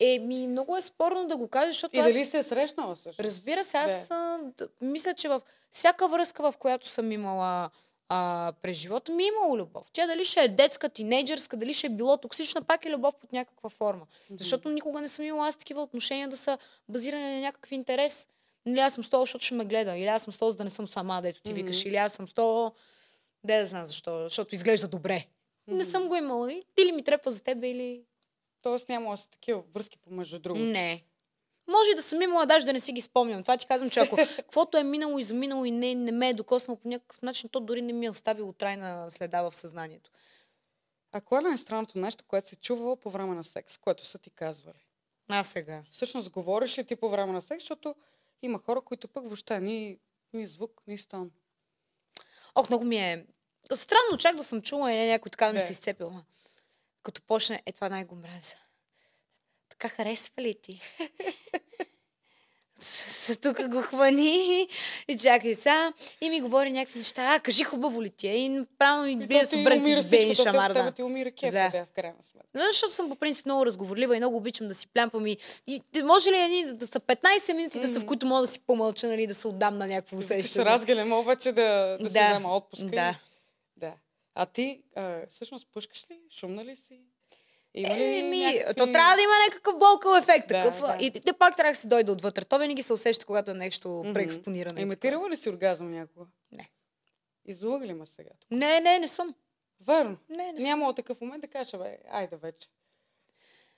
Еми, много е спорно да го кажа, защото И аз... дали се е срещнала също? Разбира се, аз а, мисля, че в всяка връзка, в която съм имала а, през живота, ми е имало любов. Тя дали ще е детска, тинейджърска, дали ще е било токсична, пак е любов под някаква форма. Защото никога не съм имала аз такива отношения да са базирани на някакъв интерес. Или аз съм с защото ще ме гледа, или аз съм с за да не съм сама, дето ти викаш, или аз съм с де да знам защо, защото изглежда добре. Не съм го имала. Ти ли ми трепва за тебе или... Тоест нямала са такива връзки помежду другото. Не. Може да съм имала, даже да не си ги спомням. Това ти казвам, че ако каквото е минало и заминало и не, не ме е докоснало по някакъв начин, то дори не ми е оставило трайна следа в съзнанието. А кое е най-странното нещо, което се чувала по време на секс, което са ти казвали? А сега. Всъщност говориш ли ти по време на секс, защото има хора, които пък въобще ни, ни звук, ни стон. Ох, много ми е... Странно, чак да съм чула и някой така да ми Да. се изцепил. Като почне, е това най-го мразя. Така харесва ли ти? Тук го хвани и чакай сега и ми говори някакви неща. А, кажи хубаво ли ти е? И правилно ми бие с умира с то шамар. да. ти умира кефа, Да. в крайна сметка. Ну, Защото съм по принцип много разговорлива и много обичам да си плямпам и, и и може ли едни да са 15 минути, да са в които мога да си помълча, нали, да се отдам на някакво Ти се усещане. разгелем, обаче да, да, Да, взема отпуска. и- да. да. А ти, а, всъщност, пускаш ли? Шумна ли си? Има ли Еми, някакви... то трябва да има някакъв болкал ефект. Да, такъв, да. И те пак трябва да се дойде отвътре. То винаги се усеща, когато е нещо Мгм. преекспонирано. и Имитирала ли си оргазъм някога? Не. Излъга ли ме сега? такова. Не, не, не съм. Верно. Не, не. Нямало такъв момент да кажа, бе, айде вече.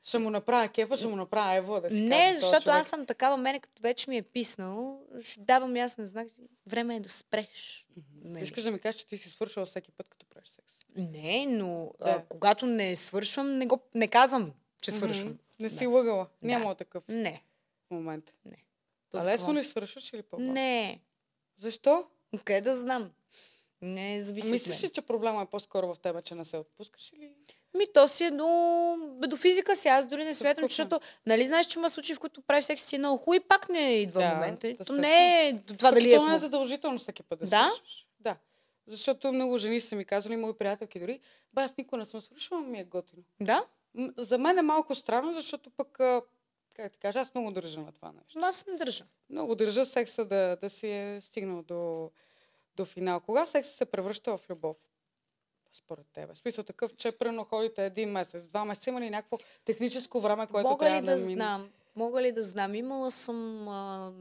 Ще му направя кефа, ще му направя ево да си Не, каже защото човек. аз съм такава, мене като вече ми е писнал, давам ясен знак, време е да спреш. Нали? Искаш да ми кажеш, че ти си свършила всеки път, като правиш секс. Не, но Да. а, когато не свършвам, не, го, не казвам, че свършвам. Мгм. Не Да. си лъгала. Да. Нямало такъв Не. момент. То А лесно ли свършваш или по Не. Защо? Къде да знам? Не, зависи Мислиш ли, че проблема е по-скоро в теб, че не се отпускаш или... Ми, то си е до, физика си. Аз дори не смятам, защото, нали знаеш, че има случаи, в които правиш секс си е много хубаво и пак не идва Да, момента. То не е до това Пък дали е то е задължително всеки път да, Да? свършиш. Да. Защото много жени са ми казали, мои приятелки дори, ба аз никога не съм свършила, ми е готино. Да? За мен е малко странно, защото пък, как да кажа, аз много държа на това нещо. Но аз не държа. Много държа секса да, да си е стигнал до, до финал. Кога секса се превръща в любов? Според тебе? Смисъл такъв, че прено ходите един месец, два месеца, има ли някакво техническо време, което Мога трябва ли да, да мине? знам? Мога ли да знам? Имала съм а,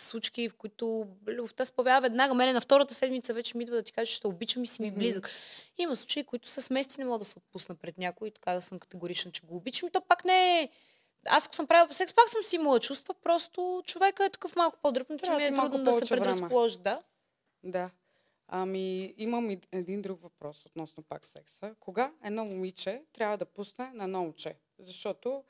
случки, в които любовта появява веднага. Мене на втората седмица вече ми идва да ти кажа, че ще обичам и си ми близък. Има случаи, които с месеци не мога да се отпусна пред някой и така да съм категорична, че го обичам. И то пак не е... Аз ако съм правила секс, пак съм си имала чувства, просто човека е такъв малко по-дръпнат, че ми е трудно да се предразположи. Да. Да. Ами, имам и един друг въпрос относно пак секса. Кога едно момиче трябва да пусне на едно момче? Защото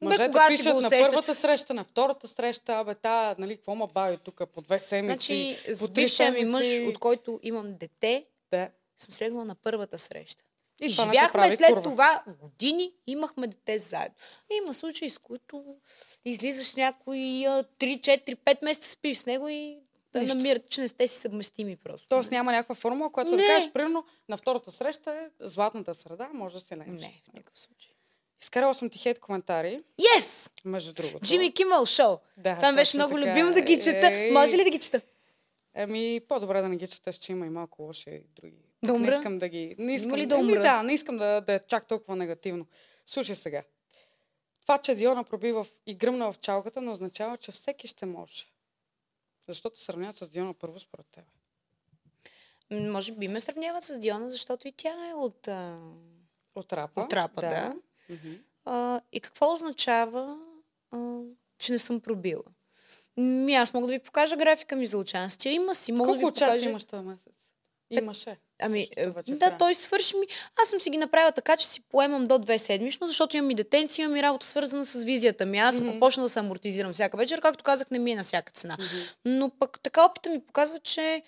Бе, мъжете си пишат на първата среща, на втората среща, абе, та, нали, какво ма бави тук по две седмици, Значи, по три ми мъж, седмици. от който имам дете, Да. съм слегнала на първата среща. И И живяхме след курва. това години, имахме дете заедно. Има случаи, с които излизаш някой а, 3, 4, 5 месеца спиш с него и да Нищо. намират, че не сте си съвместими просто. Тоест няма някаква формула, която да кажеш, примерно, на втората среща е златната среда, може да се лениш. Не, в никакъв случай. Изкарала съм ти хейт коментари, Yes! между другото. Джимми Кимъл шоу. Да, Това беше много така. любимо да ги чета. Ей. Може ли да ги чета? Еми, по-добре да не ги четеш, че има и малко лоши други. Да Не искам да ги... Не искам, ли да Еми, умра? да, не искам да, да е чак толкова негативно. Слушай сега. Това, че Диона проби в и гръмна в чалката, не означава, че всеки ще може. Защото се сравняват с Диона първо според теб. М, Може би ме сравняват с Диона, защото и тя е от... А... От рапа. От рапа, да. Мгм. А, и какво означава, а, че не съм пробила? Ми, аз мога да ви покажа графика ми за участие. Има си, мога Колко да ви покажа. имаш този месец? Имаше. Ами, е, вече да, той свърши ми. Аз съм си ги направила така, че си поемам до две седмично, защото имам и детенция, имам и работа свързана с визията ми. Аз ако Мгм. почна да се амортизирам всяка вечер, както казах, не ми е на всяка цена. Мгм. Но пък така опита ми показва, че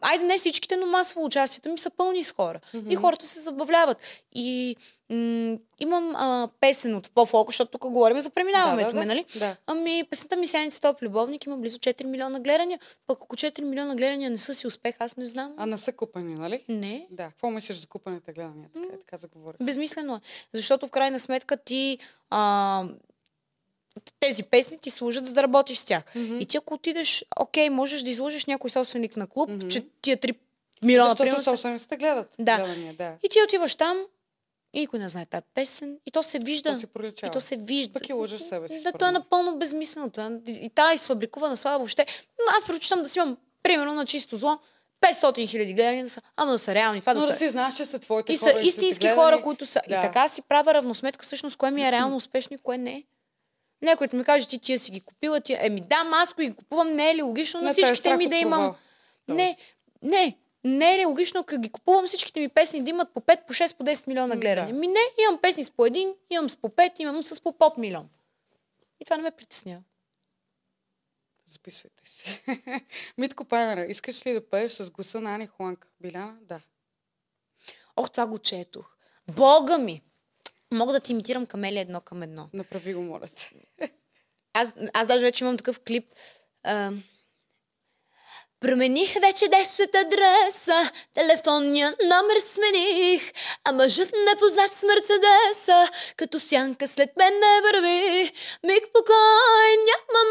айде не всичките, но масово участията ми са пълни с хора. И Мгм. хората се забавляват. И м- имам а, песен от по-фолк, защото тук говорим за преминаването да, да, ми, нали? Да. Ами, песента ми Сяница Топ любовник има близо 4 милиона гледания. Пък ако 4 милиона гледания не са си успех, аз не знам. А не са купени, нали? Не. Да. Какво мислиш за купените гледания? Така, е, така заговорих. Безмислено е. Защото в крайна сметка ти а, тези песни ти служат за да работиш с тях. Мгм. И ти ако отидеш, окей, можеш да изложиш някой собственик на клуб, Мгм. че тия 3 милиона, Защото примерно, собствениците гледат. Да. Гледания, да. И ти отиваш там и никой не знае тази песен. И то се вижда. То си проличава. И то се вижда. Пък и лъжеш себе си, Да, според то е напълно безмислено. Това е- И тази изфабрикувана слава въобще. Но аз предпочитам да си имам, примерно, на чисто зло, 500 хиляди гледания да са, ама да са реални. Това Но да, да са. си знаеш, че са твоите И хора. са и истински те хора, гледани. които са. Да. И така си правя равносметка всъщност, кое ми е реално успешно и кое не е. Някой ми каже, ти тия си ги купила, тия... Еми да, аз ги купувам, не е ли логично на Не те е всичките ми да имам... провал. Не, не, не е логично, ако ги купувам всичките ми песни да имат по 5, по 6, по 10 милиона гледания? да. Ми не, имам песни с по един, имам с по 5, имам с по под милион. И това не ме притеснява. Записвайте си. Митко Пайнера, искаш ли да пееш с гласа на Ани Хуанка? Биляна? Да. Ох, това го четох. Бога ми! Мога да ти имитирам камелия едно към едно. Направи го, моля се. Аз, аз даже вече имам такъв клип. А, Промених вече 10 адреса, телефонния номер смених, а мъжът непознат с Мерцедеса, като сянка след мен не върви. Миг покой нямам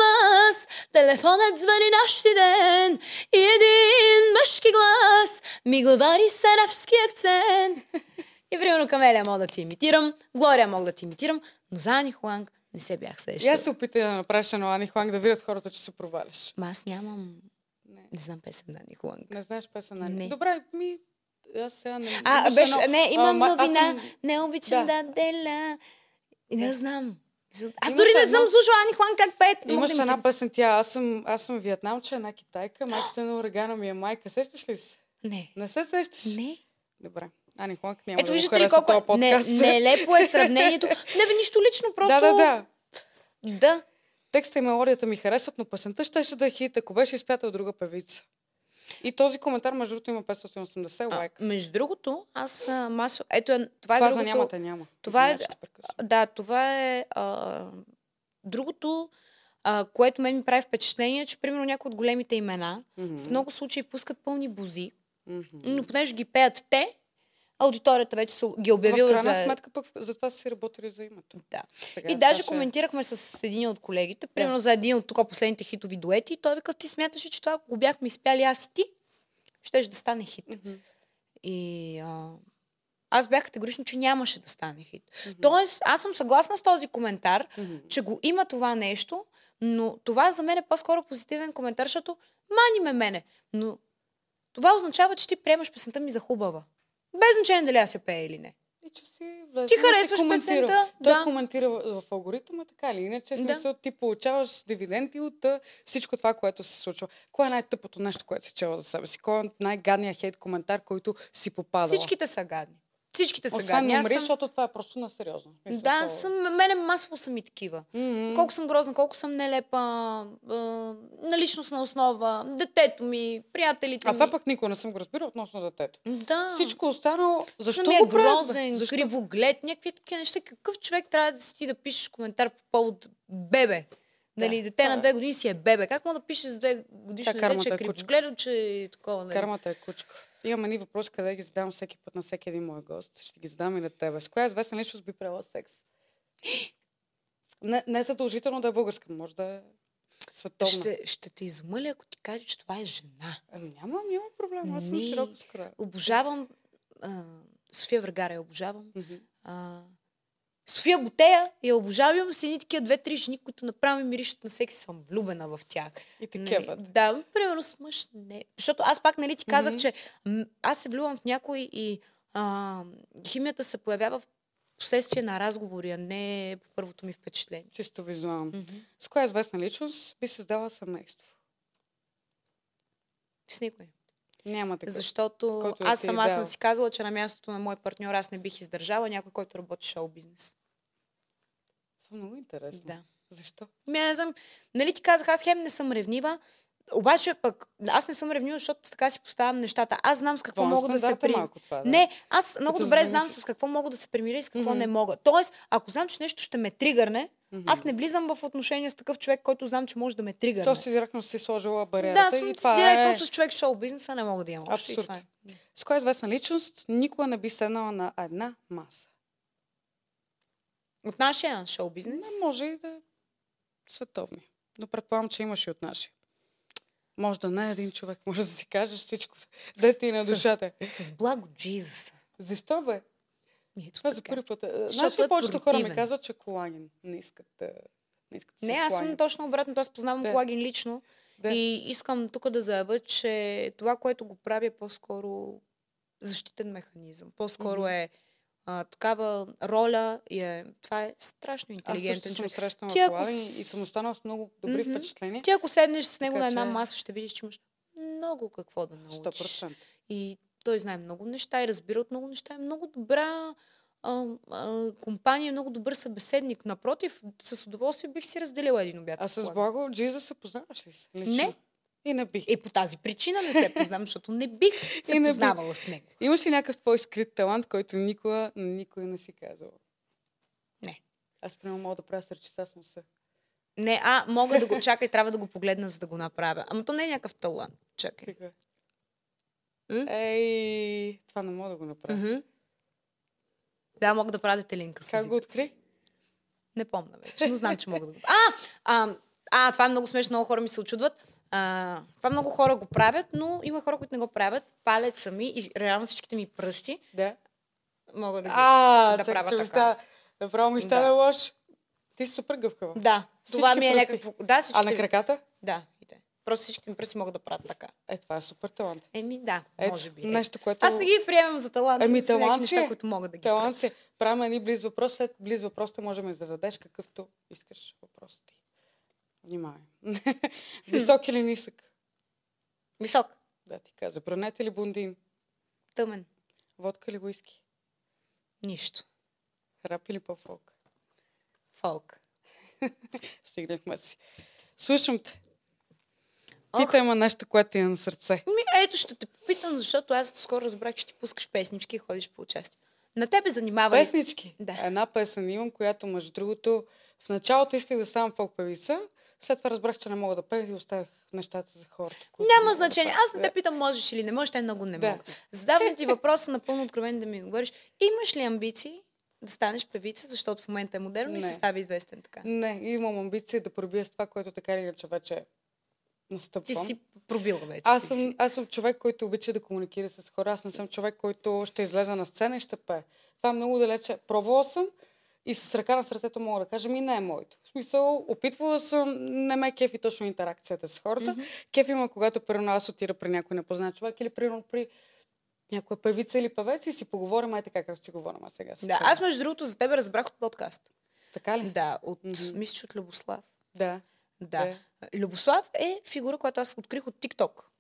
аз, телефонът звъни нощ и ден и един мъжки глас ми говори с арабски акцент. И примерно Камелия мога да ти имитирам, Глория мога да ти имитирам, но за Ани Хуанг не се бях И сещала. аз се опитай да направиш едно Ани Хуанг, да видят хората, че се проваляш. Ма аз нямам... Не. Знам песен на Ани Хуанг. Не знаеш песен на? Не. Добре, ми... Аз сега не... А, беше... едно- Не, имам ма, аз новина. съм- Не обичам да, Да. деля. И не знам. Аз дори не съм слушала Ани Хуанг как пеят. Имаш да една песен, тя, аз съм, аз съм вьетнамче, една китайка, майката на Орегана ми е майка. Сещаш ли се? Не. Не се сещаш? Не. Добре. Ани Хуанг няма Ето да виждате ли колко... Не, нелепо е сравнението. Не бе, нищо лично, просто... Да, да, да. Да. Текста и мелодията ми харесват, но песента щеше да е хит, ако беше изпята от друга певица. И този коментар, между другото, има 580 А, лайка. между другото, аз а, масо... Ето, е, това е другото... за нямате няма. Това е-. Да, това е а, другото, а, което мен ми прави впечатление, че примерно някои от големите имена Мгм. в много случаи пускат пълни бузи, Мгм. но понеже ги пеят те, аудиторията вече са ги обявила В крайна за... сметка пък за това са си работили за името. Да. Сега И даже ще коментирахме с един от колегите, примерно за един от тук последните хитови дуети, и той вика, ти смяташе, че това, ако го бяхме изпяли аз и ти, ще да стане хит. Мгм. И а, аз бях категорично, че нямаше да стане хит. Тоест, аз съм съгласна с този коментар, Мгм. че го има това нещо, но това за мен е по-скоро позитивен коментар, защото мани ме мене. Но това означава, че ти приемаш песента ми за хубава. Без значение дали аз я пея или не. И че си влезе Ти харесваш коментира. песента, Той да. коментира в, в алгоритъма, така или иначе. Да. смисъл, ти получаваш дивиденти от всичко това, което се случва. Кое е най-тъпото нещо, което си чела за себе си? Кой е най-гадният хейт коментар, който си попадала? Всичките са гадни. Всичките са гадни. Аз съм... защото това е просто на сериозно. Мисля, Да, то- съм, мене масово са ми такива. Мгм. Колко съм грозна, колко съм нелепа, на личностна основа, детето ми, приятелите А това ми. пък никога не съм го разбирал относно детето. Да. Всичко останало, защо е го правят, грозен, Защо? кривоглед, някакви такива неща. Какъв човек трябва да си ти да пишеш коментар по повод бебе? Нали, дете това на е. две години си е бебе. Как мога да пишеш с две годишно Тя дете, че е е кривогледо, че е такова? Нали? Кармата е кучка. Имам едни въпроси, къде ги задавам всеки път на всеки един мой гост. Ще ги задам и на тебе. С коя известна личност би правила секс? Не, не е задължително да е българска, може да е световна. Ще, ще те изумъля, ако ти кажа, че това е жена. Ами няма, няма проблем. Аз съм Не. широко скроя. Обожавам а, София Въргара, я обожавам. Мгм. А, София Ботея я обожавам. Си едни такива две-три жени, които направо ми миришат на секси. Съм влюбена в тях. И такива. Нали, да, примерно с мъж не. Защото аз пак, нали, ти казах, Мгм. че аз се влюбвам в някой и а, химията се появява в последствие на разговори, а не по първото ми впечатление. Чисто визуално. Мгм. С коя известна личност би създала семейство? С никой. Няма такъв. Защото който аз е сама идеал. съм си казала, че на мястото на мой партньор аз не бих издържала някой, който работи в шоу бизнес. Това е много интересно. Да. Защо? Ми, не знам, нали ти казах, аз хем не съм ревнива, обаче пък аз не съм ревнива, защото така си поставям нещата. Аз знам с какво Двоен мога да се стандарт при... малко това, да. Не, аз много Като добре знам с какво мога да се примиря и с какво Мгм. не мога. Тоест, ако знам, че нещо ще ме тригърне, Мгм. аз не влизам в отношения с такъв човек, който знам, че може да ме тригърне. То си директно си сложила бариерата да, съм и това директно е... с човек в шоу бизнеса, не мога да имам Абсурд. това е. С коя известна личност никога не би седнала на една маса? От нашия шоу бизнес. Не може и да е световни. Но предполагам, че имаш и от нашия. Може да не е един човек, може да си кажеш всичко. Да ти е на С- душата. С благо Джизус. Защо бе? Ето Това за така. първи път. е. Знаеш ли, е повечето хора ми казват, че колаген не искат да... Не, искат да Не, аз съм точно обратно. Аз познавам Да. колаген лично. Да. И искам тук да заявя, че това, което го прави е по-скоро защитен механизъм. По-скоро Мгм. е а, такава роля и е, това е страшно Аз интелигентен също съм човек. срещнала Ти ако с- и съм останала с много добри Мгм. впечатления. Ти ако седнеш с него Така на една че- маса, ще видиш, че имаш много какво да научиш. 100%. И той знае много неща и разбира от много неща. Е много добра а, а, компания, много добър събеседник. Напротив, с удоволствие бих си разделила един обяд. А с. Благо Джиза се познаваш ли? Лично? Не. И не би. И по тази причина не се познавам, защото не бих се И не познавала с него. Имаш ли някакъв твой скрит талант, който никога никой не си казала? Не. Аз примерно мога да правя сърчица с носа. Не, а, мога да го чакай, трябва да го погледна, за да го направя. Ама то не е някакъв талант. Чакай. Така. Ей, това не мога да го направя. Мгм. Да, мога да правя детелинка с Как го откри? Не помня вече, но знам, че мога да го А, а, а, това е много смешно, много хора ми се очудват. А, това много хора го правят, но има хора, които не го правят. Палят сами и реално всичките ми пръсти Да. могат да ги... А, да чакай, правя че така. става. Направо ми стана Да. лош. Ти си супер гъвкава. Да, това Всички ми е пръсти. някакво... Да, всичките... А на краката? Да. Просто всичките ми пръсти могат да правят така. Е, това е супер талант. Еми да, Ето, може би. е. нещо, което... Аз не ги приемам за талант. Някакви талант неща, е. които могат да ги Талант правят. си. Правим едни близ въпрос, след близ въпросите можем да зададеш какъвто искаш въпрос ти. Внимавай. Висок или нисък? Висок, Да, ти каза. Брюнет или бундин? тъмен, Водка или уиски? нищо. Рап или по-фолк? Фолк. Стигнахме си. Слушам те. Питай ма нещо, което ти е на сърце. Ми, ето ще те попитам, защото аз скоро разбрах, че ти пускаш песнички и ходиш по участие. На тебе занимава ли? Песнички. Да. Една песен имам, която между другото в началото исках да ставам фолк певица, след това разбрах, че не мога да пея и оставих нещата за хората. Няма да значение. правят. Аз не те питам можеш или не можеш, те много не Да. мога. Задавам ти въпроса напълно откровен да ми говориш. Имаш ли амбиции да станеш певица, защото в момента е модерно и Не. се става известен така? Не, имам амбиция да пробия с това, което така или иначе вече Ти настъпвам. си пробила вече. Аз ти съм, аз съм човек, който обича да комуникира с хора. Аз не съм човек, който ще излезе на сцена и ще пее. Това е много далече. Пробвала съм и с ръка на сърцето мога да кажа, ми не е моето. В смисъл, опитвала съм, не ме кефи точно интеракцията с хората. Mm-hmm. Кефи има, когато примерно аз отида при някой непознат човек или примерно при някоя певица или певец и си поговорим, ай така, както си говорим а сега. Да, теб. аз между другото за тебе разбрах от подкаст. Така ли? Да, от, мисля, че от Любослав. Да. Да. Е. Любослав е фигура, която аз открих от.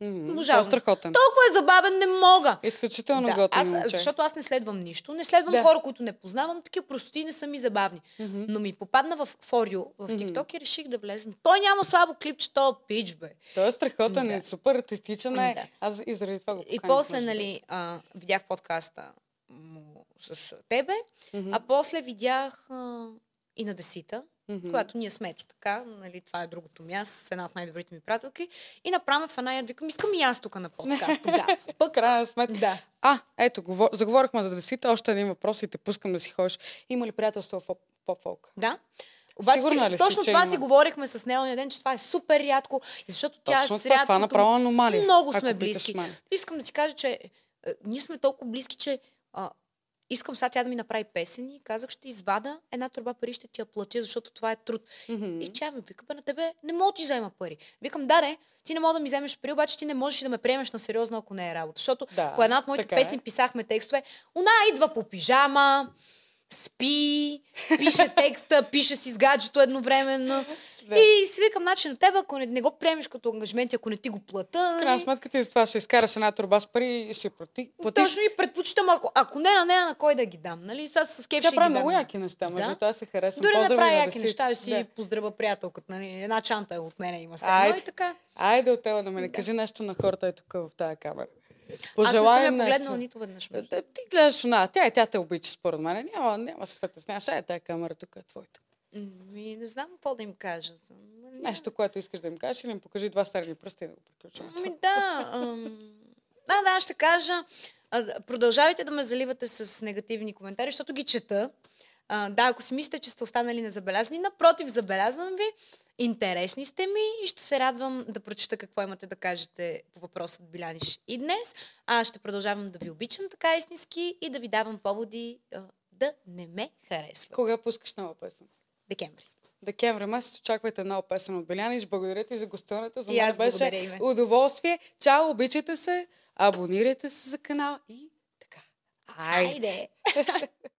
Мгм. Обожавам. Той е страхотен. Толкова е забавен, не мога. Изключително Да, готин аз, защото аз не следвам нищо. Не следвам Да. хора, които не познавам. Такива простоти не са ми забавни. Но ми попадна в You, в TikTok и реших да влезем. Той няма слабо клипче, то пич, бе. Той е страхотен Да. и супер артистичен е. Да. Аз и заради това го И после, нали, а, видях подкаста му с тебе, а после видях а, и на Десита, Мгм. която ние сме ето така, нали, това е другото място, с една от най-добрите ми приятелки. И направо в една викам, искам и аз тук на подкаст тогава. Пък, крайна сметка. Да. А, ето, говор... заговорихме за десите, още един въпрос и те пускам да си ходиш. Има ли приятелство в поп-фолк? Да. Обаче, Сигурна ли точно това има? си говорихме с нея ден, че това е супер рядко, защото тя Точно с това, това направо аномалия, Много сме близки. Искам да ти кажа, че е, ние сме толкова близки, че а, искам сега тя да ми направи песен и казах, ще извада една турба пари, ще ти я платя, защото това е труд. Мгм. И тя ми вика, бе, на тебе не мога да ти взема пари. Викам, да, не, ти не мога да ми вземеш пари, обаче ти не можеш да ме приемеш на сериозно, ако не е работа. Защото Да, по една от моите е. песни писахме текстове. Она идва по пижама, спи, пише текста, пише си с гаджето едновременно. Да. И си викам, значи на теб, ако не, не го приемеш като ангажимент, ако не ти го плата, В крайна нали? сметка ти за това ще изкараш една турба с пари и ще плати. платиш. точно и предпочитам, ако, ако не на нея, на кой да ги дам. Нали? Сега с кеф Тя ще прави много яки неща, между Да. това се харесвам. Дори да Поздрави на яки неща, ще си Да. поздравя приятелката. Нали? Една чанта е от мене има сега. Айде. И така. Айде от тебе да ме не кажи нещо на хората е тук в тази камера. Аз не съм погледнала нито веднъж. Да, да, ти гледаш она, тя и тя те обича според мен. Няма, няма се притесняваш. Ай, тази камера тук е твоята. Ми, не знам какво да им кажа. Нещо, което искаш да им кажеш или им покажи два средни пръста и да го приключим. Ами да. ам, Да, да, ще кажа. Продължавайте да ме заливате с негативни коментари, защото ги чета. А, да, ако си мислите, че сте останали незабелязани, напротив, забелязвам ви. Интересни сте ми и ще се радвам да прочета какво имате да кажете по въпроса от Биляниш и днес. А ще продължавам да ви обичам така истински и да ви давам поводи а, да не ме харесва. Кога пускаш нова песен? Декември. Декември месец очаквайте нова песен от Белянич. Благодаря ти за гостуването. За И мен беше Име. удоволствие. Чао, обичайте се, абонирайте се за канал и така. Айде!